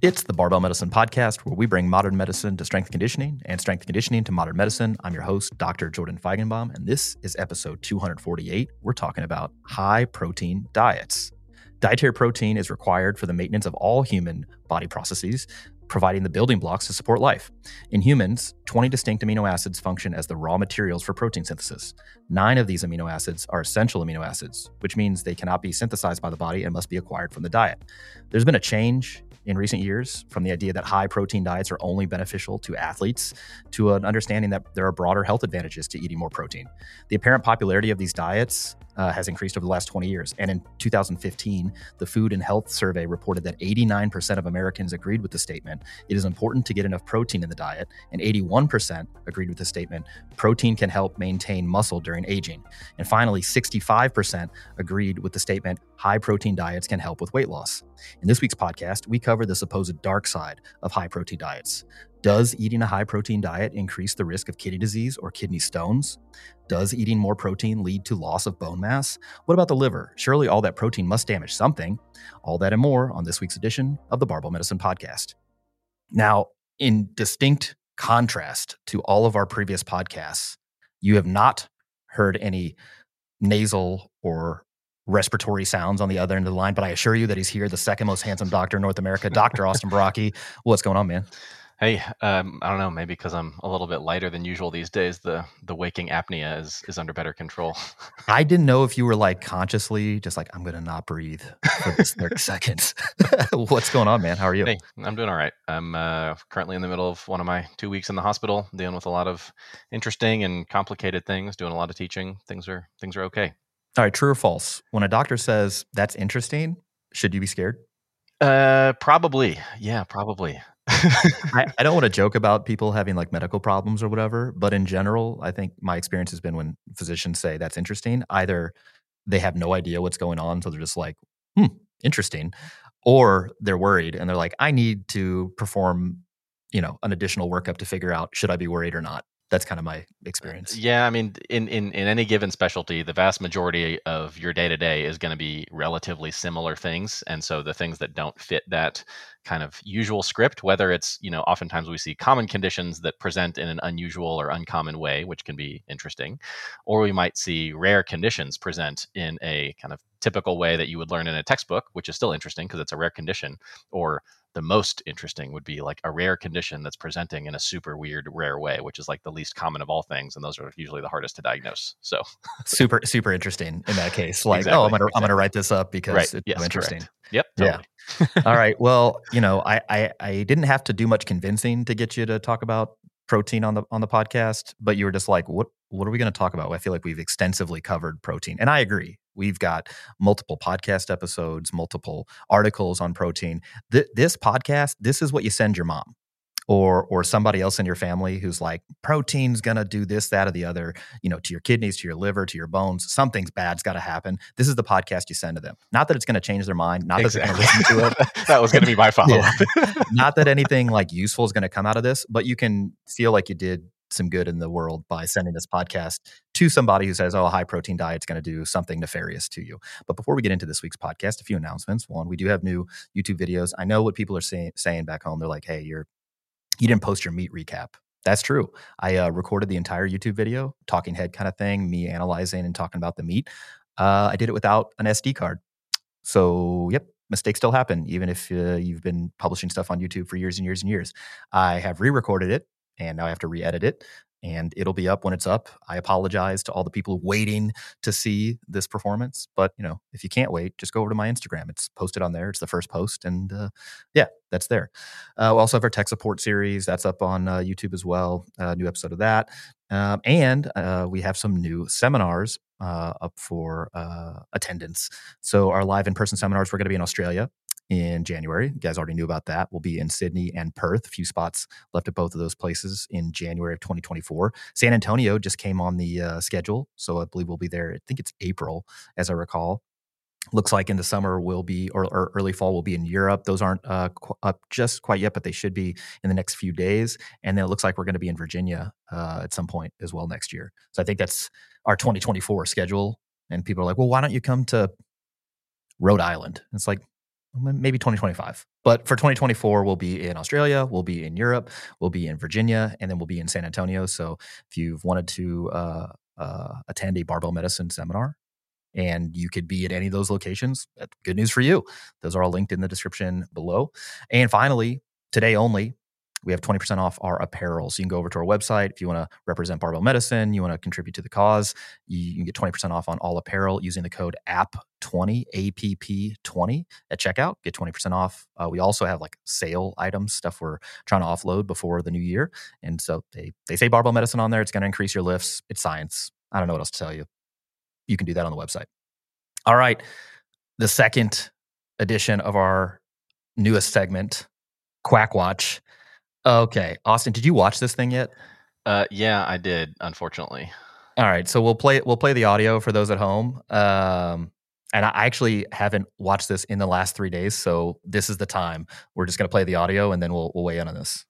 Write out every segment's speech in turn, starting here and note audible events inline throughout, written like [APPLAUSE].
It's the Barbell Medicine Podcast, where we bring modern medicine to strength conditioning and strength conditioning to modern medicine. I'm your host, Dr. Jordan Feigenbaum, and this is episode 248. We're talking about high protein diets. Dietary protein is required for the maintenance of all human body processes, providing the building blocks to support life. In humans, 20 distinct amino acids function as the raw materials for protein synthesis. Nine of these amino acids are essential amino acids, which means they cannot be synthesized by the body and must be acquired from the diet. There's been a change in recent years from the idea that high protein diets are only beneficial to athletes to an understanding that there are broader health advantages to eating more protein. The apparent popularity of these diets uh, has increased over the last 20 years. And in 2015, the Food and Health Survey reported that 89% of Americans agreed with the statement it is important to get enough protein in the diet, and 81% agreed with the statement protein can help maintain muscle during aging. And finally, 65% agreed with the statement high protein diets can help with weight loss. In this week's podcast, we cover the supposed dark side of high protein diets. Does eating a high protein diet increase the risk of kidney disease or kidney stones? Does eating more protein lead to loss of bone mass? What about the liver? Surely all that protein must damage something. All that and more on this week's edition of the Barbell Medicine Podcast. Now, in distinct contrast to all of our previous podcasts, you have not heard any nasal or respiratory sounds on the other end of the line, but I assure you that he's here, the second most handsome doctor in North America, Dr. Austin Baraki. What's going on, man? Hey, um, I don't know. Maybe because I'm a little bit lighter than usual these days, the the waking apnea is is under better control. [LAUGHS] I didn't know if you were like consciously just like I'm gonna not breathe for this 30 [LAUGHS] seconds. [LAUGHS] What's going on, man? How are you? Hey, I'm doing all right. I'm uh, currently in the middle of one of my two weeks in the hospital, dealing with a lot of interesting and complicated things, doing a lot of teaching. Things are things are okay. All right, true or false? When a doctor says that's interesting, should you be scared? Uh, probably. Yeah, probably. I, I, don't want to joke about people having like medical problems or whatever, but in general, I think my experience has been when physicians say that's interesting, either they have no idea what's going on, so they're just like, hmm, interesting, or they're worried and they're like, I need to perform, you know, an additional workup to figure out should I be worried or not that's kind of my uh, experience. Yeah, I mean, in in in any given specialty, the vast majority of your day to day is going to be relatively similar things, and so the things that don't fit that kind of usual script, whether it's you know, oftentimes we see common conditions that present in an unusual or uncommon way, which can be interesting, or we might see rare conditions present in a kind of typical way that you would learn in a textbook, which is still interesting because it's a rare condition, or the most interesting would be like a rare condition that's presenting in a super weird rare way which is like the least common of all things and those are usually the hardest to diagnose so super super interesting in that case like oh, exactly, oh i'm gonna exactly. i'm gonna write this up because right. it's yes, so interesting correct. yep totally. yeah [LAUGHS] all right well you know I, I i didn't have to do much convincing to get you to talk about protein on the on the podcast but you were just like what what are we going to talk about i feel like we've extensively covered protein and i agree We've got multiple podcast episodes, multiple articles on protein. Th- this podcast, this is what you send your mom or or somebody else in your family who's like protein's going to do this that or the other you know to your kidneys to your liver to your bones something's bad's got to happen this is the podcast you send to them not that it's going to change their mind not exactly. that they're going to listen to it [LAUGHS] that was going to be my [LAUGHS] follow-up yeah. not that anything like useful is going to come out of this but you can feel like you did some good in the world by sending this podcast to somebody who says, oh, a high protein diet is going to do something nefarious to you. But before we get into this week's podcast, a few announcements. One, we do have new YouTube videos. I know what people are say- saying back home. They're like, hey, you're, you didn't post your meet recap. That's true. I uh, recorded the entire YouTube video, talking head kind of thing, me analyzing and talking about the meet. Uh, I did it without an SD card. So, yep, mistakes still happen, even if uh, you've been publishing stuff on YouTube for years and years and years. I have re recorded it and now I have to re edit it and it'll be up when it's up. I apologize to all the people waiting to see this performance, but you know, if you can't wait, just go over to my Instagram. It's posted on there. It's the first post, and uh, yeah, that's there. Uh, we also have our tech support series that's up on uh, YouTube as well. New episode of that, um, and uh, we have some new seminars uh, up for uh, attendance. So our live in-person seminars, we're going to be in Australia in January. You guys already knew about that. We'll be in Sydney and Perth. A few spots left at both of those places in January of 2024. San Antonio just came on the uh, schedule, so I believe we'll be there. I think it's April, as I recall. Looks like in the summer we'll be, or, or early fall we'll be in Europe. Those aren't uh, qu- up just quite yet, but they should be in the next few days. And then it looks like we're going to be in Virginia uh, at some point as well next year. So I think that's our 2024 schedule. And people are like, well, why don't you come to Rhode Island? It's like, maybe 2025. But for 2024, we'll be in Australia, we'll be in Europe, we'll be in Virginia, and then we'll be in San Antonio. So if you've wanted to uh, uh, attend a barbell medicine seminar and you could be at any of those locations, good news for you. Those are all linked in the description below. And finally, today only, we have 20% off our apparel. So you can go over to our website if you want to represent barbell medicine, you want to contribute to the cause, you, can get 20% off on all apparel using the code APP20, APP20 at checkout. Get 20% off. Uh, we also have like sale items, stuff we're trying to offload before the new year. And so they, they say barbell medicine on there. It's going to increase your lifts. It's science. I don't know what else to tell you. You can do that on the website. All right. The second edition of our newest segment, Quack Watch Okay, Austin, did you watch this thing yet? Uh, yeah, I did. Unfortunately. All right, so we'll play we'll play the audio for those at home. Um, and I actually haven't watched this in the last three days, so this is the time. We're just going to play the audio, and then we'll we'll weigh in on this.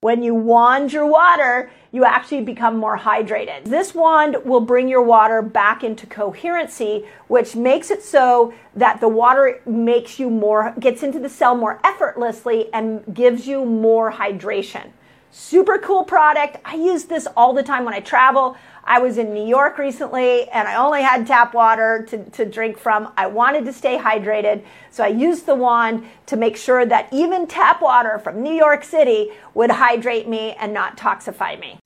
When you wand your water, you actually become more hydrated. This wand will bring your water back into coherency, which makes it so that the water makes you more, gets into the cell more effortlessly and gives you more hydration. Super cool product. I use this all the time when I travel. I was in New York recently and I only had tap water to, to drink from. I wanted to stay hydrated, so I used the wand to make sure that even tap water from New York City would hydrate me and not toxify me.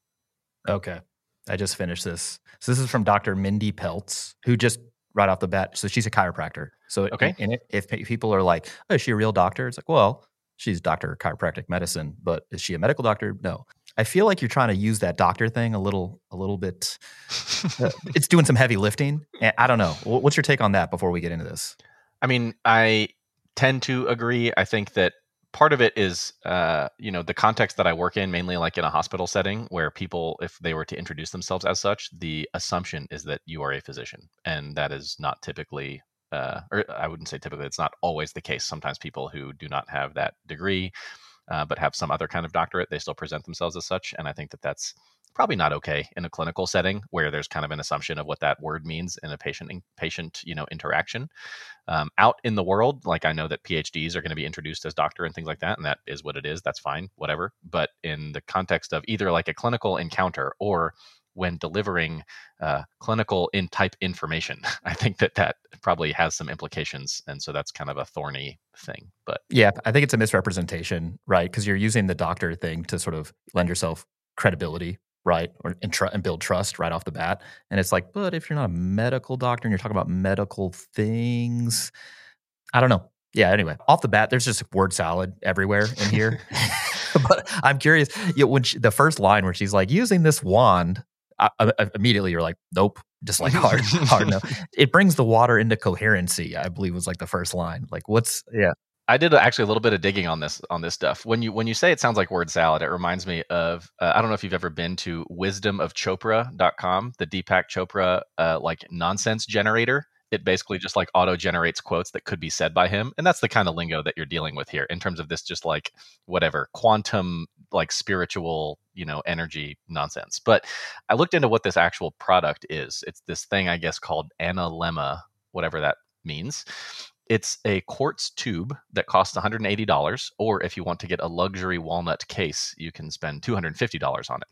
Okay. I just finished this. So this is from Dr. Mindy Pelz, who just right off the bat, so she's a chiropractor. So okay. in, in it, if people are like, oh, is she a real doctor? It's like, well, she's doctor of chiropractic medicine, but is she a medical doctor? No. I feel like you're trying to use that doctor thing a little, a little bit. Uh, [LAUGHS] it's doing some heavy lifting. I don't know. What's your take on that before we get into this? I mean, I tend to agree. I think that part of it is, uh, you know, the context that I work in, mainly like in a hospital setting, where people, if they were to introduce themselves as such, the assumption is that you are a physician, and that is not typically uh, or I wouldn't say typically, it's not always the case. Sometimes people who do not have that degree, uh, but have some other kind of doctorate, they still present themselves as such. And I think that that's probably not okay in a clinical setting where there's kind of an assumption of what that word means in a patient patient you know interaction. Um, out in the world, like I know that PhDs are going to be introduced as doctor and things like that, and that is what it is. That's fine, whatever. But in the context of either like a clinical encounter or when delivering uh, clinical in type information. [LAUGHS] I think that that probably has some implications, and so that's kind of a thorny thing. But yeah, I think it's a misrepresentation, right? Because you're using the doctor thing to sort of lend yourself credibility, right, or and, tr- and build trust right off the bat. And it's like, but if you're not a medical doctor and you're talking about medical things, I don't know. Yeah. Anyway, off the bat, there's just word salad everywhere in here. [LAUGHS] [LAUGHS] but I'm curious. You know, when she, the first line where she's like using this wand I, I, immediately you're like, nope, just like hard, [LAUGHS] hard no. It brings the water into coherency. I believe was like the first line. Like, what's yeah. I did actually a little bit of digging on this on this stuff. When you when you say it sounds like word salad, it reminds me of uh, I don't know if you've ever been to wisdomofchopra.com, the Deepak Chopra uh, like nonsense generator it basically just like auto generates quotes that could be said by him and that's the kind of lingo that you're dealing with here in terms of this just like whatever quantum like spiritual you know energy nonsense but i looked into what this actual product is it's this thing i guess called analemma whatever that means it's a quartz tube that costs $180 or if you want to get a luxury walnut case you can spend $250 on it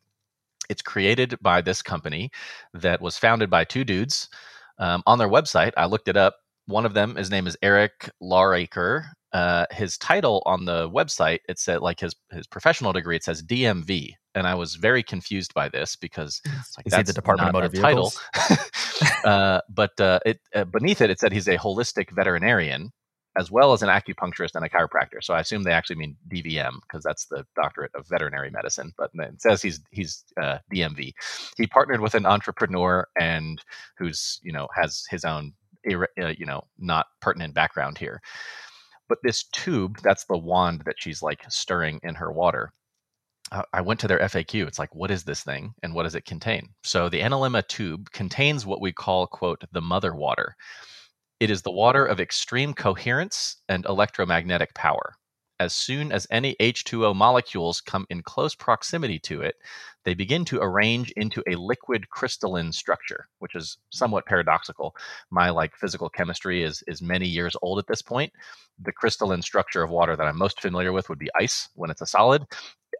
it's created by this company that was founded by two dudes Um, on their website, I looked it up. One of them, his name is Eric Laarakker. Uh, his title on the website, it said like his his professional degree, it says DMV, and I was very confused by this because like, is he the Department of Motor Vehicles? [LAUGHS] uh, but uh, it uh, beneath it, it said he's a holistic veterinarian as well as an acupuncturist and a chiropractor. So I assume they actually mean DVM because that's the doctorate of veterinary medicine. But it says he's he's uh, DMV. He partnered with an entrepreneur and who's you know has his own uh, you know not pertinent background here. But this tube, that's the wand that she's like stirring in her water. I went to their FAQ. It's like, what is this thing and what does it contain? So the Analemma tube contains what we call, quote, the mother water. It is the water of extreme coherence and electromagnetic power. As soon as any H2O molecules come in close proximity to it, they begin to arrange into a liquid crystalline structure, which is somewhat paradoxical. My like physical chemistry is is many years old at this point. The crystalline structure of water that I'm most familiar with would be ice when it's a solid.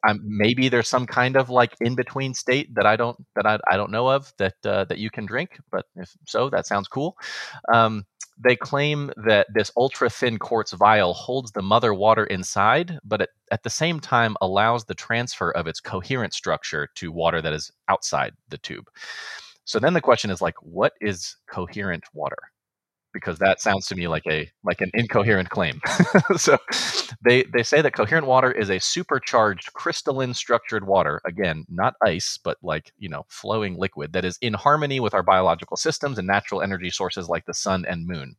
I'm, maybe there's some kind of like in between state that I don't that I, I don't know of that uh, that you can drink, but if so, that sounds cool. Um, they claim that this ultra thin quartz vial holds the mother water inside, but at, at, the same time allows the transfer of its coherent structure to water that is outside the tube. So then the question is like, what is coherent water? Because that sounds to me like a like an incoherent claim. [LAUGHS] so they they say that coherent water is a supercharged crystalline structured water, again, not ice, but like, you know, flowing liquid that is in harmony with our biological systems and natural energy sources like the sun and moon.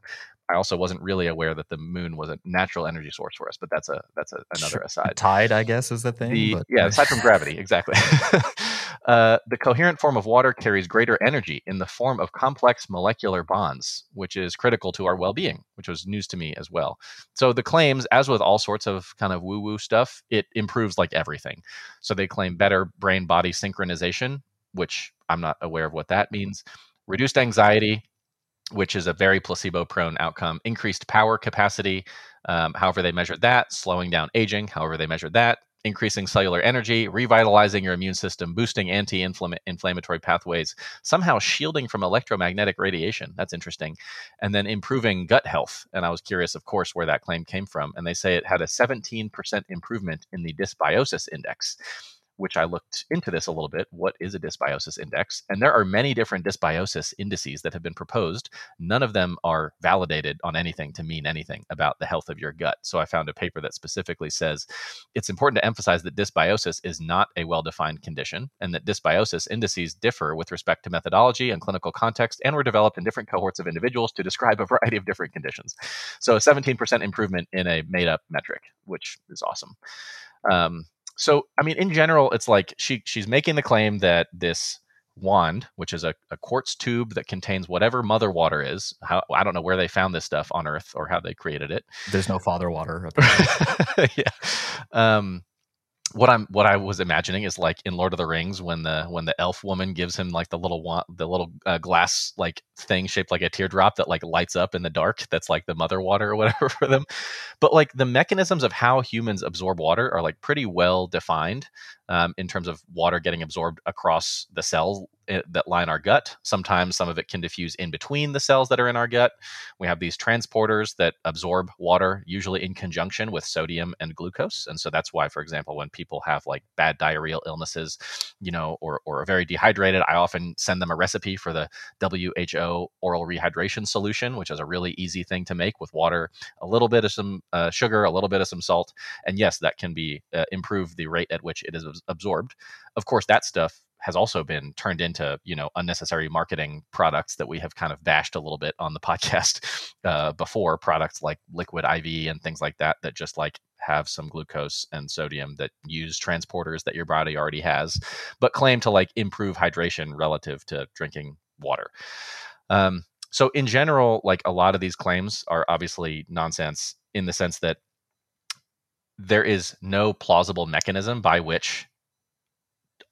I also wasn't really aware that the moon was a natural energy source for us, but that's a that's a, another aside. Tide, I guess, is the thing. The, yeah, aside from gravity, [LAUGHS] exactly. [LAUGHS] uh, the coherent form of water carries greater energy in the form of complex molecular bonds, which is critical to our well-being, which was news to me as well. So the claims, as with all sorts of kind of woo-woo stuff, it improves like everything. So they claim better brain-body synchronization, which I'm not aware of what that means. Reduced anxiety, which is a very placebo prone outcome. Increased power capacity, um, however, they measured that, slowing down aging, however, they measured that, increasing cellular energy, revitalizing your immune system, boosting anti inflammatory pathways, somehow shielding from electromagnetic radiation. That's interesting. And then improving gut health. And I was curious, of course, where that claim came from. And they say it had a 17% improvement in the dysbiosis index which I looked into this a little bit. What is a dysbiosis index? And there are many different dysbiosis indices that have been proposed. None of them are validated on anything to mean anything about the health of your gut. So I found a paper that specifically says it's important to emphasize that dysbiosis is not a well defined condition and that dysbiosis indices differ with respect to methodology and clinical context and were developed in different cohorts of individuals to describe a variety of different conditions. So a 17% improvement in a made up metric, which is awesome. Um, so I mean, in general, it's like she she's making the claim that this wand, which is a, a quartz tube that contains whatever mother water is. How I don't know where they found this stuff on Earth or how they created it. There's no father water. [LAUGHS] yeah. Um, what I'm what I was imagining is like in Lord of the Rings when the when the elf woman gives him like the little wa- the little uh, glass like thing shaped like a teardrop that like lights up in the dark that's like the mother water or [LAUGHS] whatever for them. But like the mechanisms of how humans absorb water are like pretty well defined um, in terms of water getting absorbed across the cells eh, that line our gut. Sometimes some of it can diffuse in between the cells that are in our gut. We have these transporters that absorb water, usually in conjunction with sodium and glucose. And so that's why, for example, when people have like bad diarrheal illnesses, you know, or, or are very dehydrated, I often send them a recipe for the WHO oral rehydration solution, which is a really easy thing to make with water, a little bit of some uh, sugar, a little bit of some salt. And yes, that can be uh, improve the rate at which it is absorbed. Of course, that stuff has also been turned into you know unnecessary marketing products that we have kind of bashed a little bit on the podcast [LAUGHS] uh, before products like liquid iv and things like that that just like have some glucose and sodium that use transporters that your body already has but claim to like improve hydration relative to drinking water. Um, so in general like a lot of these claims are obviously nonsense in the sense that there is no plausible mechanism by which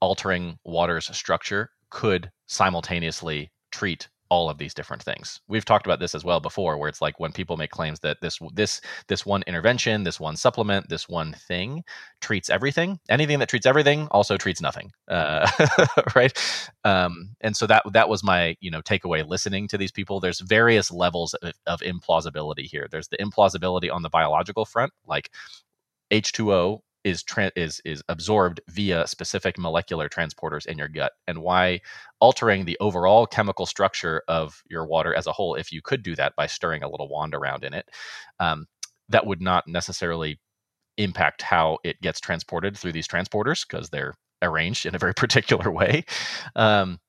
altering water's structure could simultaneously treat all of these different things. We've talked about this as well before, where it's like when people make claims that this this this one intervention, this one supplement, this one thing treats everything. Anything that treats everything also treats nothing, uh, [LAUGHS] right? Um, and so that that was my you know takeaway listening to these people. There's various levels of, of implausibility here. There's the implausibility on the biological front, like H2O is tra- is is absorbed via specific molecular transporters in your gut and why altering the overall chemical structure of your water as a whole if you could do that by stirring a little wand around in it um, that would not necessarily impact how it gets transported through these transporters because they're arranged in a very [LAUGHS] particular way um,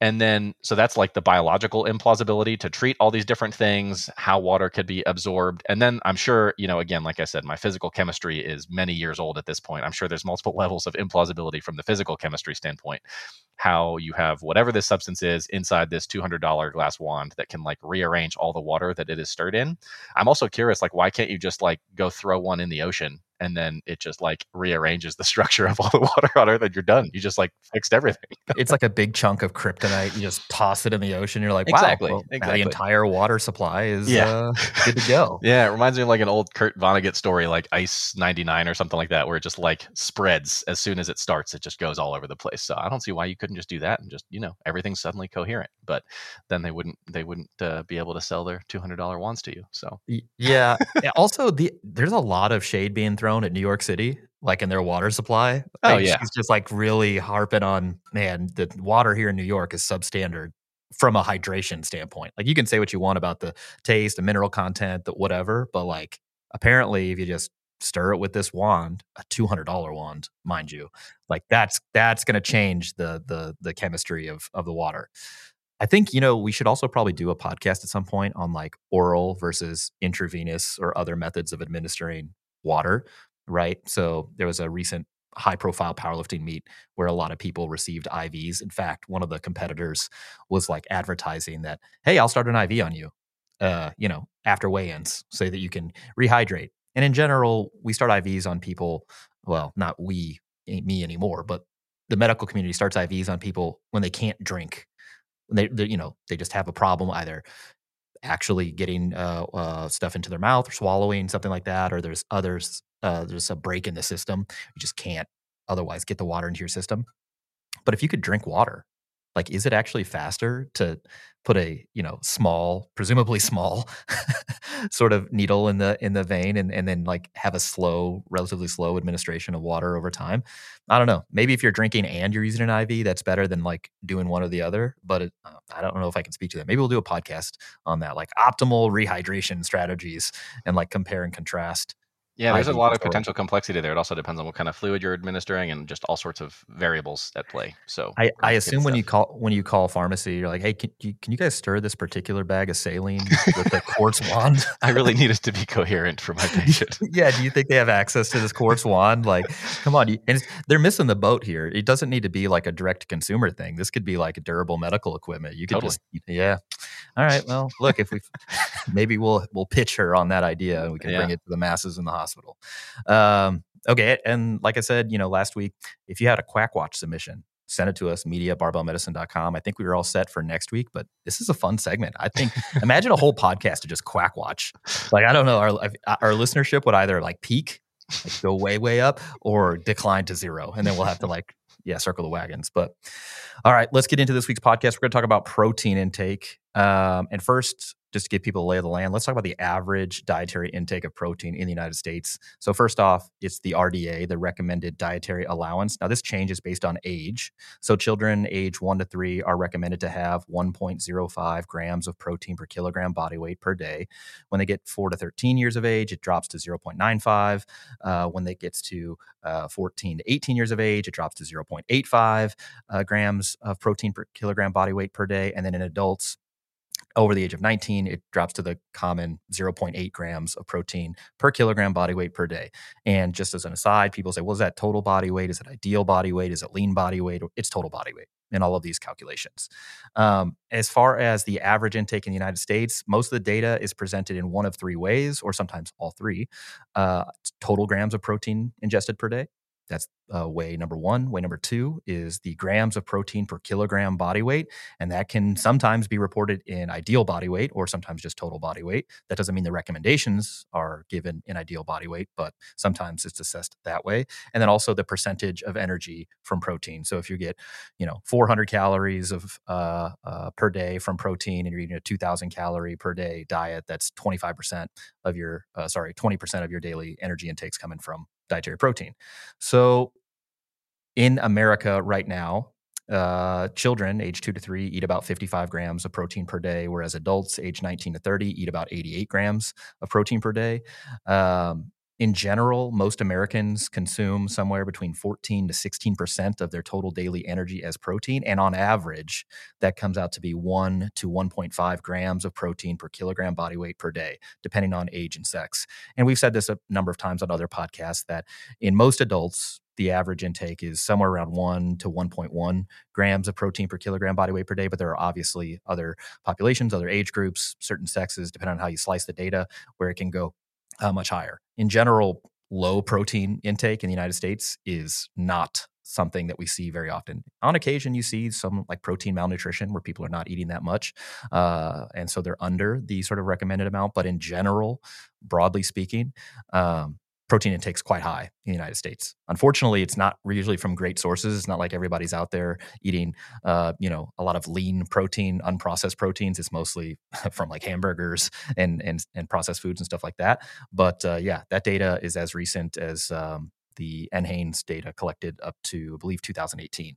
and then, so that's like the biological implausibility to treat all these different things, how water could be absorbed. And then I'm sure, you know, again, like I said, my physical chemistry is many years old at this point. I'm sure there's multiple [LAUGHS] levels of implausibility from the physical chemistry standpoint. How you have whatever this substance is inside this $200 glass wand that can like rearrange all the water that it is stirred in. I'm also curious, like, why can't you just like go throw one in the ocean and then it just like rearranges the [LAUGHS] structure of all the water on Earth, and you're done. You just like fixed everything. it's like a big chunk of kryptonite. You just toss it in the ocean. You're like, wow, exactly, well, exactly. the entire water supply is Yeah. uh, good to go. [LAUGHS] Yeah, it reminds me of like an old Kurt Vonnegut story, like Ice 99 or something like that, where it just like spreads as soon as it starts. It just goes all over the place. So I don't see why you couldn't just do that and just you know everything's suddenly coherent. But then they wouldn't they wouldn't uh, be able to sell their $200 wands to you. So Yeah. Yeah, also, the there's a lot of shade being thrown at New York City, like in their water supply. Oh, Like, yeah. she's just like really harping on man. The water here in New York is substandard from a hydration standpoint. Like you can say what you want about the taste, the mineral content, the whatever, but like apparently, if you just stir it with this wand, a two hundred dollar wand, mind you, like that's that's going to change the the the chemistry of of the water. I think you know we should also probably do a podcast at some point on like oral versus intravenous or other methods of administering water, right? So there was a recent high profile powerlifting meet where a lot of people received IVs. In fact, one of the competitors was like advertising that, "Hey, I'll start an IV on you." Uh, you know, after weigh-ins, so that you can rehydrate. And in general, we start IVs on people. Well, not we, me anymore, but the medical community starts IVs on people when they can't drink they, they you know they just have a problem either actually getting uh, uh, stuff into their mouth or swallowing something like that or there's others uh, there's a break in the system. You just can't otherwise get the water into your system. But if you could drink water like is it actually faster to put a you know small presumably small [LAUGHS] sort of needle in the in the vein and, and then like have a slow relatively slow administration of water over time? I don't know. Maybe if you're drinking and you're using an iv that's better than like doing one or the other but it, uh, i don't know if i can speak to that. Maybe we'll do a podcast on that like optimal rehydration strategies and like compare and contrast yeah, there's a lot of potential complexity there. It also depends on what kind of fluid you're administering and just all sorts of variables at play. So I, I assume when you call when you call pharmacy, you're like, hey, can you, can you guys stir this particular bag of saline with the quartz [LAUGHS] wand? I really need it to be coherent for my [LAUGHS] patient. [LAUGHS] yeah, do you think they have access to this quartz wand? Like, come on, you, and it's, they're missing the boat here. It doesn't need to be like a direct consumer thing. This could be like a durable medical equipment. You could Totally. just, yeah. All right, well, look, if we maybe we'll we'll pitch her on that idea and we can bring it to the masses in the hospital. Um, okay, and like I said, you know, last week, if you had a Quack Watch submission, send it to us, media barbellmedicine.com. I think we were all set for next week, but this is a fun segment. I think imagine a whole podcast to just Quack Watch. Like, I don't know, our, our listenership would either like peak, like go way, way up, or decline to zero. And then we'll have to like, yeah, circle the wagons. But all right, let's get into this week's podcast. We're going to talk about protein intake. Um, and first, just to give people a lay of the land, let's talk about the average dietary intake of protein in the United States. So, first off, it's the RDA, the recommended dietary allowance. Now, this changes based on age. So, children age one to three are recommended to have 1.05 grams of protein per kilogram body weight per day. When they get four to 13 years of age, it drops to 0.95. Uh, when they gets to uh, 14 to 18 years of age, it drops to 0.85 uh, grams of protein per kilogram body weight per day. And then in adults, over the age of 19, it drops to the common 0.8 grams of protein per kilogram body weight per day. And just as an aside, people say, well, is that total body weight? Is it ideal body weight? Is it lean body weight? It's total body weight in all of these calculations. Um, as far as the average intake in the United States, most of the data is presented in one of three ways, or sometimes all three uh, total grams of protein ingested per day, That's uh, way number one. Way number two is the grams of protein per kilogram body weight. And that can sometimes be reported in ideal body weight or sometimes just total body weight. That doesn't mean the recommendations are given in ideal body weight, but sometimes it's assessed that way. And then also the percentage of energy from protein. So if you get, you know, 400 calories of uh, uh, per day from protein and you're eating a 2,000 calorie per day diet, that's 25% of your, uh, sorry, 20% of your daily energy intakes coming from dietary protein. So in America right now, uh, children age two to three eat about 55 grams of protein per day, whereas adults age 19 to 30 eat about 88 grams of protein per day. Um, in general, most Americans consume somewhere between 14 to 16% of their total daily energy as protein. And on average, that comes out to be 1 to 1.5 grams of protein per kilogram body weight per day, depending on age and sex. And we've said this a number of times on other podcasts that in most adults, the average intake is somewhere around 1 to 1.1 grams of protein per kilogram body weight per day. But there are obviously other populations, other age groups, certain sexes, depending on how you slice the data, where it can go uh, much higher. In general, low protein intake in the United States is not something that we see very often. On occasion, you see some like protein malnutrition where people are not eating that much. Uh, and so they're under the sort of recommended amount. But in general, broadly speaking, um, protein intake's quite high in the United States. Unfortunately, it's not usually from great sources. It's not like everybody's out there eating, uh, you know, a lot of lean protein, unprocessed proteins. It's mostly [LAUGHS] from like hamburgers and and and processed foods and stuff like that. But uh, yeah, that data is as recent as um, the NHANES data collected up to, I believe, 2018.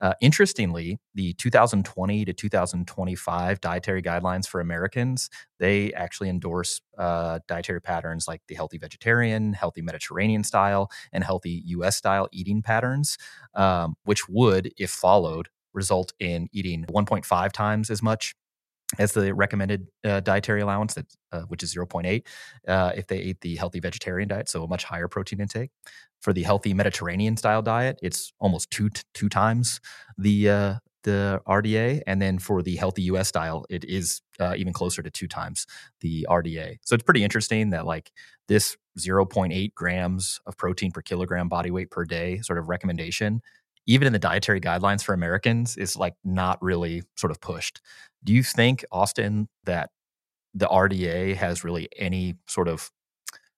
Uh, interestingly, the 2020 to 2025 dietary guidelines for Americans, they actually endorse uh, dietary patterns like the healthy vegetarian, healthy Mediterranean style, and healthy US style eating patterns, um, which would, if followed, result in eating 1.5 times as much as the recommended uh, dietary allowance, that uh, which is 0.8, uh, if they ate the healthy vegetarian diet, so a much higher protein intake. For the healthy Mediterranean style diet, it's almost two two times the uh, the RDA, and then for the healthy US style, it is uh, even closer to two times the RDA. So it's pretty interesting that like this 0.8 grams of protein per kilogram body weight per day sort of recommendation even in the dietary guidelines for Americans, is like not really sort of pushed. Do you think, Austin, that the RDA has really any sort of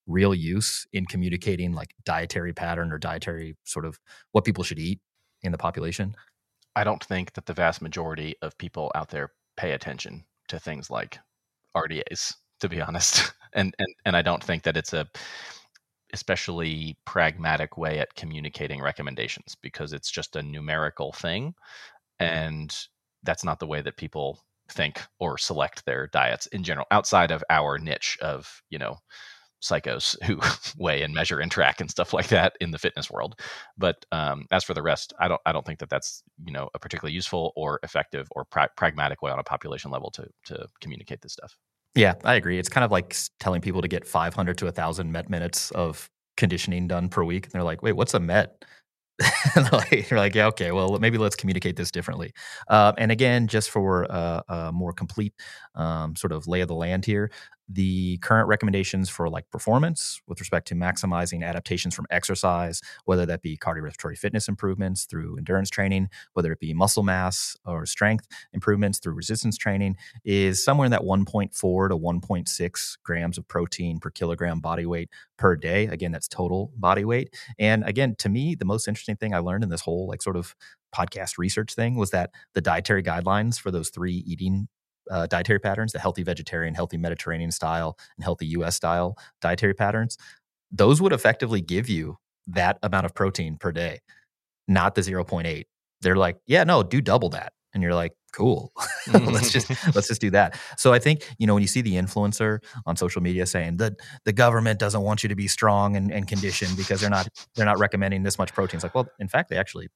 real use in communicating like dietary pattern or dietary sort of what people should eat in the population? I don't think that the vast majority of people out there pay attention to things like RDAs, to be honest. [LAUGHS] And and and I don't think that it's a especially pragmatic way at communicating recommendations because it's just a numerical thing and that's not the way that people think or select their diets in general outside of our niche of you know psychos [LAUGHS] who weigh and measure and track and stuff like that in the fitness world. But um, as for the rest i don't i don't think that that's you know a particularly useful or effective or pra- pragmatic way on a population level to to communicate this stuff yeah, I agree. It's kind of like telling people to get 500 to 1,000 Met minutes of conditioning done per week. And they're like, wait, what's a Met? [LAUGHS] like, you're like, yeah, okay, well, maybe let's communicate this differently. Uh, and again, just for uh, a more complete um, sort of lay of the land here, the current recommendations for like performance with respect to maximizing adaptations from exercise, whether that be cardiorespiratory fitness improvements through endurance training, whether it be muscle mass or strength improvements through resistance training, is somewhere in that 1.4 to 1.6 grams of protein per kilogram body weight per day. Again, that's total body weight. And again, to me, the most interesting thing I learned in this whole like sort of podcast research thing was that the dietary guidelines for those three eating uh, dietary patterns, the healthy vegetarian, healthy Mediterranean style, and healthy US style dietary patterns, those would effectively give you that amount of protein per day, not the 0.8. They're like, yeah, no, do double that. And you're like, cool. [LAUGHS] let's just let's just do that. So I think, you know, when you see the influencer on social media saying that the government doesn't want you to be strong and, and conditioned because they're not they're not recommending this much protein. It's like, well, in fact, they actually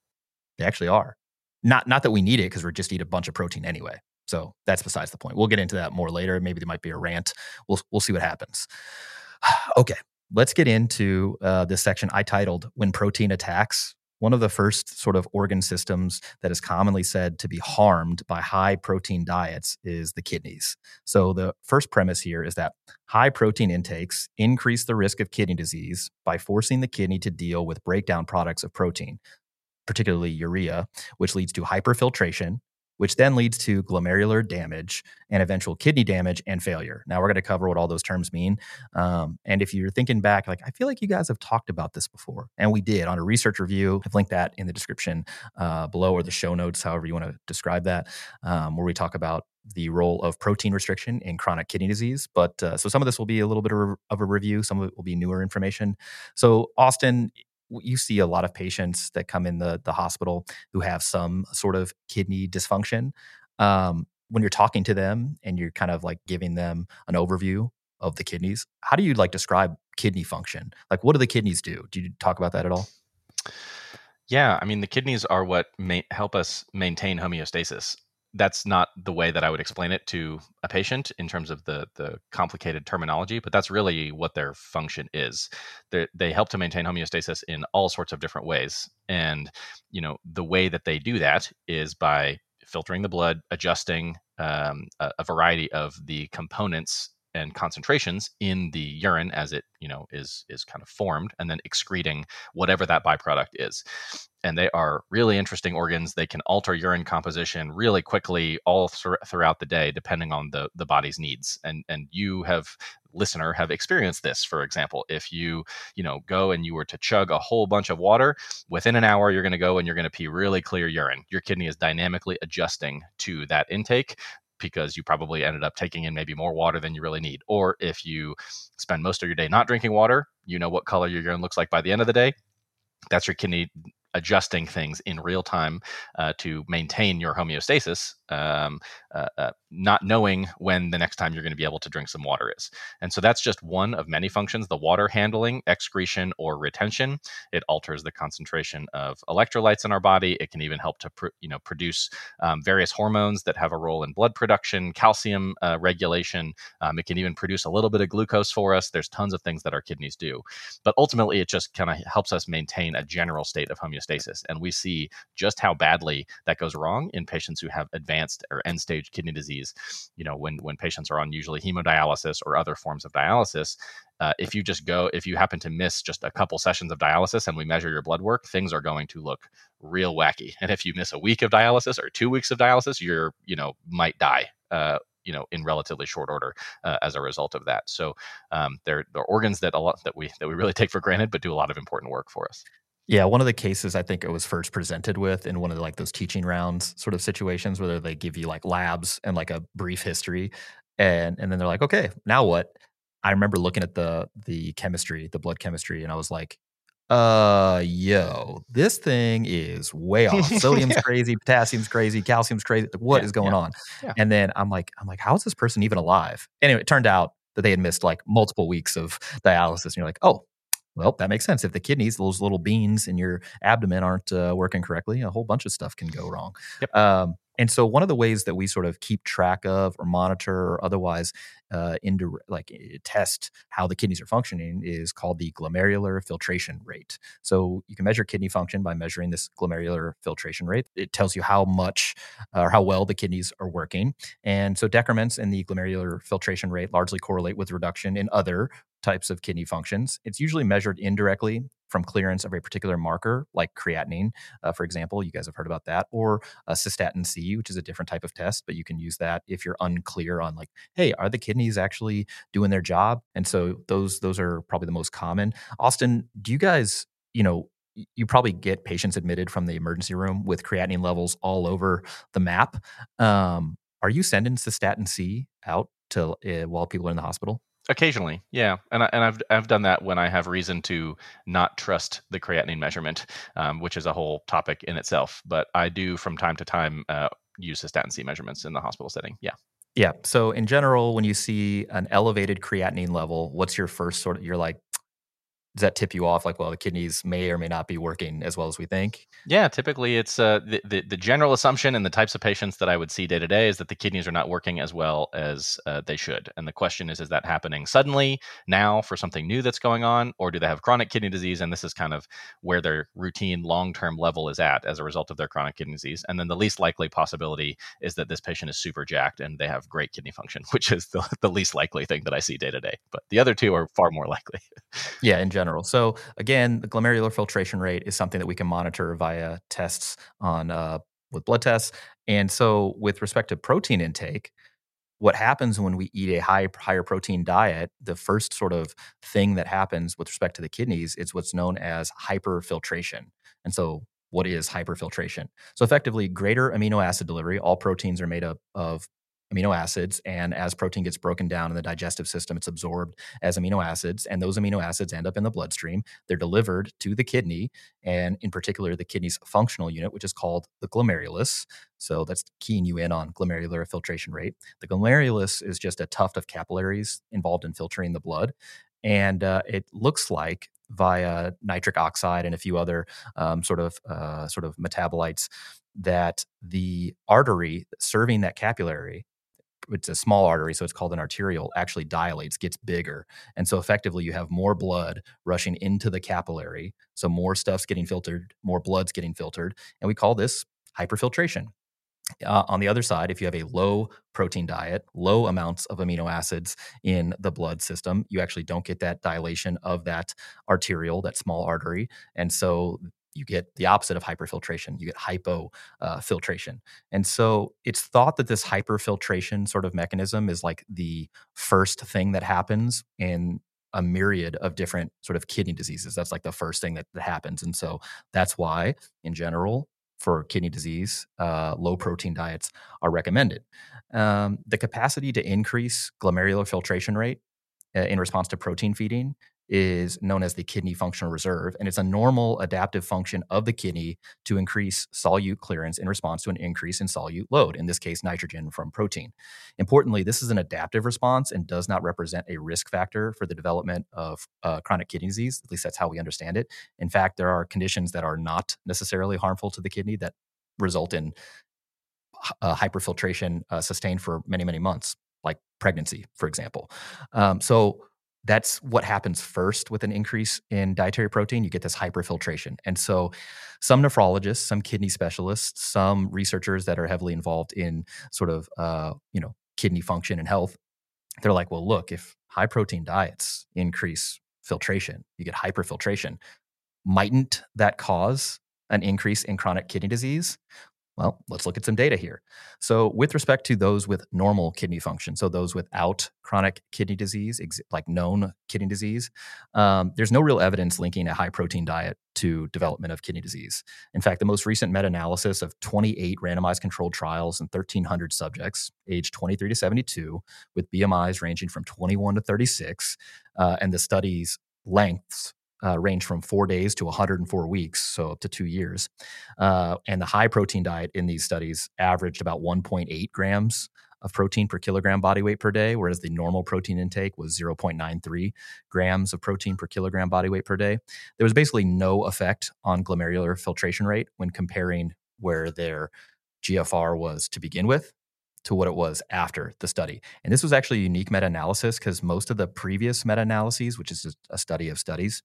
they actually are. Not not that we need it because we're just eat a bunch of protein anyway. So that's besides the point. We'll get into that more later. Maybe there might be a rant. We'll we'll see what happens. [SIGHS] okay, let's get into uh, this section I titled "When Protein Attacks." one of the first sort of organ systems that is commonly said to be harmed by high protein diets is the kidneys. So, the first premise here is that high protein intakes increase the risk of kidney disease by forcing the kidney to deal with breakdown products of protein, particularly urea, which leads to hyperfiltration, which then leads to glomerular damage and eventual kidney damage and failure. Now, we're going to cover what all those terms mean. Um, and if you're thinking back, like, I feel like you guys have talked about this before, and we did on a research review. I've linked that in the description uh, below or the show notes, however you want to describe that, um, where we talk about the role of protein restriction in chronic kidney disease. But uh, so some of this will be a little bit of a review, some of it will be newer information. So, Austin, you see a lot of patients that come in the, the hospital who have some sort of kidney dysfunction. Um, when you're talking to them and you're kind of like giving them an overview of the kidneys, how do you like describe kidney function? Like, what do the kidneys do? Do you talk about that at all? Yeah, I mean, the kidneys are what help us maintain homeostasis that's not the way that I would explain it to a patient in terms of the the complicated terminology, but that's really what their function is. They're, they help to maintain homeostasis in all sorts of different ways, and you know the way that they do that is by filtering the blood, adjusting um, a, a variety of the components and concentrations in the urine as it you know is is kind of formed and then excreting whatever that byproduct is. And they are really interesting organs. They can alter urine composition really quickly all th- throughout the day depending on the the body's needs. And and you have listener have experienced this for example. If you you know go and you were to chug a whole bunch of water within an hour you're going to go and you're going to pee really clear urine. Your kidney is dynamically adjusting to that intake because you probably ended up taking in maybe more water than you really need. Or if you spend most of your day not drinking water, you know what color your urine looks like by the end of the day. That's your kidney adjusting things in real time uh, to maintain your homeostasis, um, uh, uh, not knowing when the next time you're going to be able to drink some water is. And so that's just one of many functions the water handling, excretion, or retention. It alters the concentration of electrolytes in our body. It can even help to pr- you know, produce um, various hormones that have a role in blood production, calcium uh, regulation. Um, it can even produce a little bit of glucose for us. There's tons of things that our kidneys do. But ultimately, it just kind of helps us maintain a general state of homeostasis homeostasis. And we see just how badly that goes wrong in patients who have advanced or end stage kidney disease. You know, when, when patients are on usually hemodialysis or other forms of dialysis, uh, if you just go, if you happen to miss just a couple sessions of dialysis and we measure your blood work, things are going to look real wacky. [LAUGHS] And if you miss a week of dialysis or two weeks of dialysis, you're, you know, might die. Uh, you know in relatively short order uh, as a result of that so um, they're, they're organs that a lot that we that we really [LAUGHS] take for granted but do a lot of important work for us yeah, one of the cases I think it was first presented with in one of the, like those teaching rounds sort of situations where they give you like labs and like a brief history, and and then they're like, okay, now what? I remember looking at the the chemistry, the blood chemistry, and I was like, uh, yo, this thing is way off. [LAUGHS] Sodium's crazy, potassium's crazy, calcium's crazy. What yeah, is going yeah, on? Yeah. And then I'm like, I'm like, how is this person even alive? Anyway, it turned out that they had missed like multiple weeks of dialysis, and you're like, oh, well, that makes sense. If the kidneys, those little beans in your abdomen, aren't uh, working correctly, a whole bunch of stuff can go wrong. Yep. Um, and so, one of the ways that we sort of keep track of, or monitor, or otherwise, uh, into like eh, test how the kidneys are functioning is called the glomerular filtration rate. So you can measure kidney function by measuring this glomerular filtration rate. It tells you how much uh, or how well the kidneys are working. And so decrements in the glomerular filtration rate largely correlate with reduction in other types of kidney functions. It's usually measured indirectly from clearance of a particular marker, like creatinine, uh, for example. You guys have heard about that, or a cystatin C, which is a different type of test, but you can use that if you're unclear on like, hey, are the kidneys actually doing their job? And so those those are probably the most common. Austin, do you guys, you know, you probably get patients admitted from the emergency room with creatinine levels all over the map. Um, are you sending cystatin C out to uh, while people are in the hospital? Occasionally, yeah, and I, and I've I've done that when I have reason to not trust the creatinine measurement, um, which is a whole topic in itself. But I do from time to time uh, use cystatin C measurements in the hospital setting. Yeah. Yeah. So in general, when you see an elevated creatinine level, what's your first sort of? You're like, does that tip you off? Like well the kidneys may or may not be working as well as we think? Yeah typically it's uh, the, the, the general assumption in the types of patients that i would see day to day is that the kidneys are not working as well as uh, they should. And the question is is that happening suddenly now for something new that's going on or do they have chronic kidney disease and this is kind of where their routine long-term level is at as a result of their chronic kidney disease? And then the least likely possibility is that this patient is super jacked and they have great kidney function [LAUGHS] which is the, the least likely thing that i see day to day. But the other two are far more likely. Yeah in general general. So again, the glomerular filtration rate is something that we can monitor via tests on uh, with blood tests. And so with respect to protein intake, what happens when we eat a high higher protein diet, the first sort of thing that happens with respect to the kidneys is what's known as hyperfiltration. And so what is hyperfiltration? So effectively greater amino acid delivery, all proteins are made up of amino acids. And as protein gets broken down in the digestive system, it's absorbed as amino acids. And those amino acids end up in the bloodstream. They're delivered to the kidney, and in particular, the kidney's functional unit, which is called the glomerulus. So that's keying you in on glomerular filtration rate. The glomerulus is just a tuft of capillaries involved in filtering the blood. And uh, it looks like via nitric oxide and a few other um, sort of uh, sort of metabolites that the artery serving that capillary it's a small artery, so it's called an arteriole, actually dilates, gets bigger. And so effectively you have more blood rushing into the capillary. So more stuff's getting filtered, more blood's getting filtered. And we call this hyperfiltration. Uh, on the other side, if you have a low protein diet, low amounts of amino acids in the blood system, you actually don't get that dilation of that arteriole, that small artery. And so you get the opposite of hyperfiltration. You get hypofiltration. Uh, and so it's thought that this hyperfiltration sort of mechanism is like the first thing that happens in a myriad of different sort of kidney diseases. That's like the first thing that, that happens. And so that's why, in general, for kidney disease, uh, low protein diets are recommended. Um, the capacity to increase glomerular filtration rate uh, in response to protein feeding is known as the kidney functional reserve, and it's a normal adaptive function of the kidney to increase solute clearance in response to an increase in solute load, in this case, nitrogen from protein. Importantly, this is an adaptive response and does not represent a risk factor for the development of uh, chronic kidney disease. At least that's how we understand it. In fact, there are conditions that are not necessarily harmful to the kidney that result in uh, hyperfiltration uh, sustained for many, many months, like pregnancy, for example. Um, so, that's what happens first with an increase in dietary protein. You get this hyperfiltration. And so, some nephrologists, some kidney specialists, some researchers that are heavily involved in sort of, uh, you know, kidney function and health, they're like, well, look, if high protein diets increase filtration, you get hyperfiltration. Mightn't that cause an increase in chronic kidney disease? Well, let's look at some data here. So, with respect to those with normal kidney function, so those without chronic kidney disease, like known kidney disease, um, there's no real evidence linking a high protein diet to development of kidney disease. In fact, the most recent meta analysis of 28 randomized controlled trials and 1,300 subjects aged 23 to 72 with BMIs ranging from 21 to 36, uh, and the study's lengths uh, range from four days to 104 weeks, so up to two years. Uh, and the high protein diet in these studies averaged about 1.8 grams of protein per kilogram body weight per day, whereas the normal protein intake was 0.93 grams of protein per kilogram body weight per day. There was basically no effect on glomerular filtration rate when comparing where their GFR was to begin with to what it was after the study. And this was actually a unique meta analysis because most of the previous meta analyses, which is a study of studies,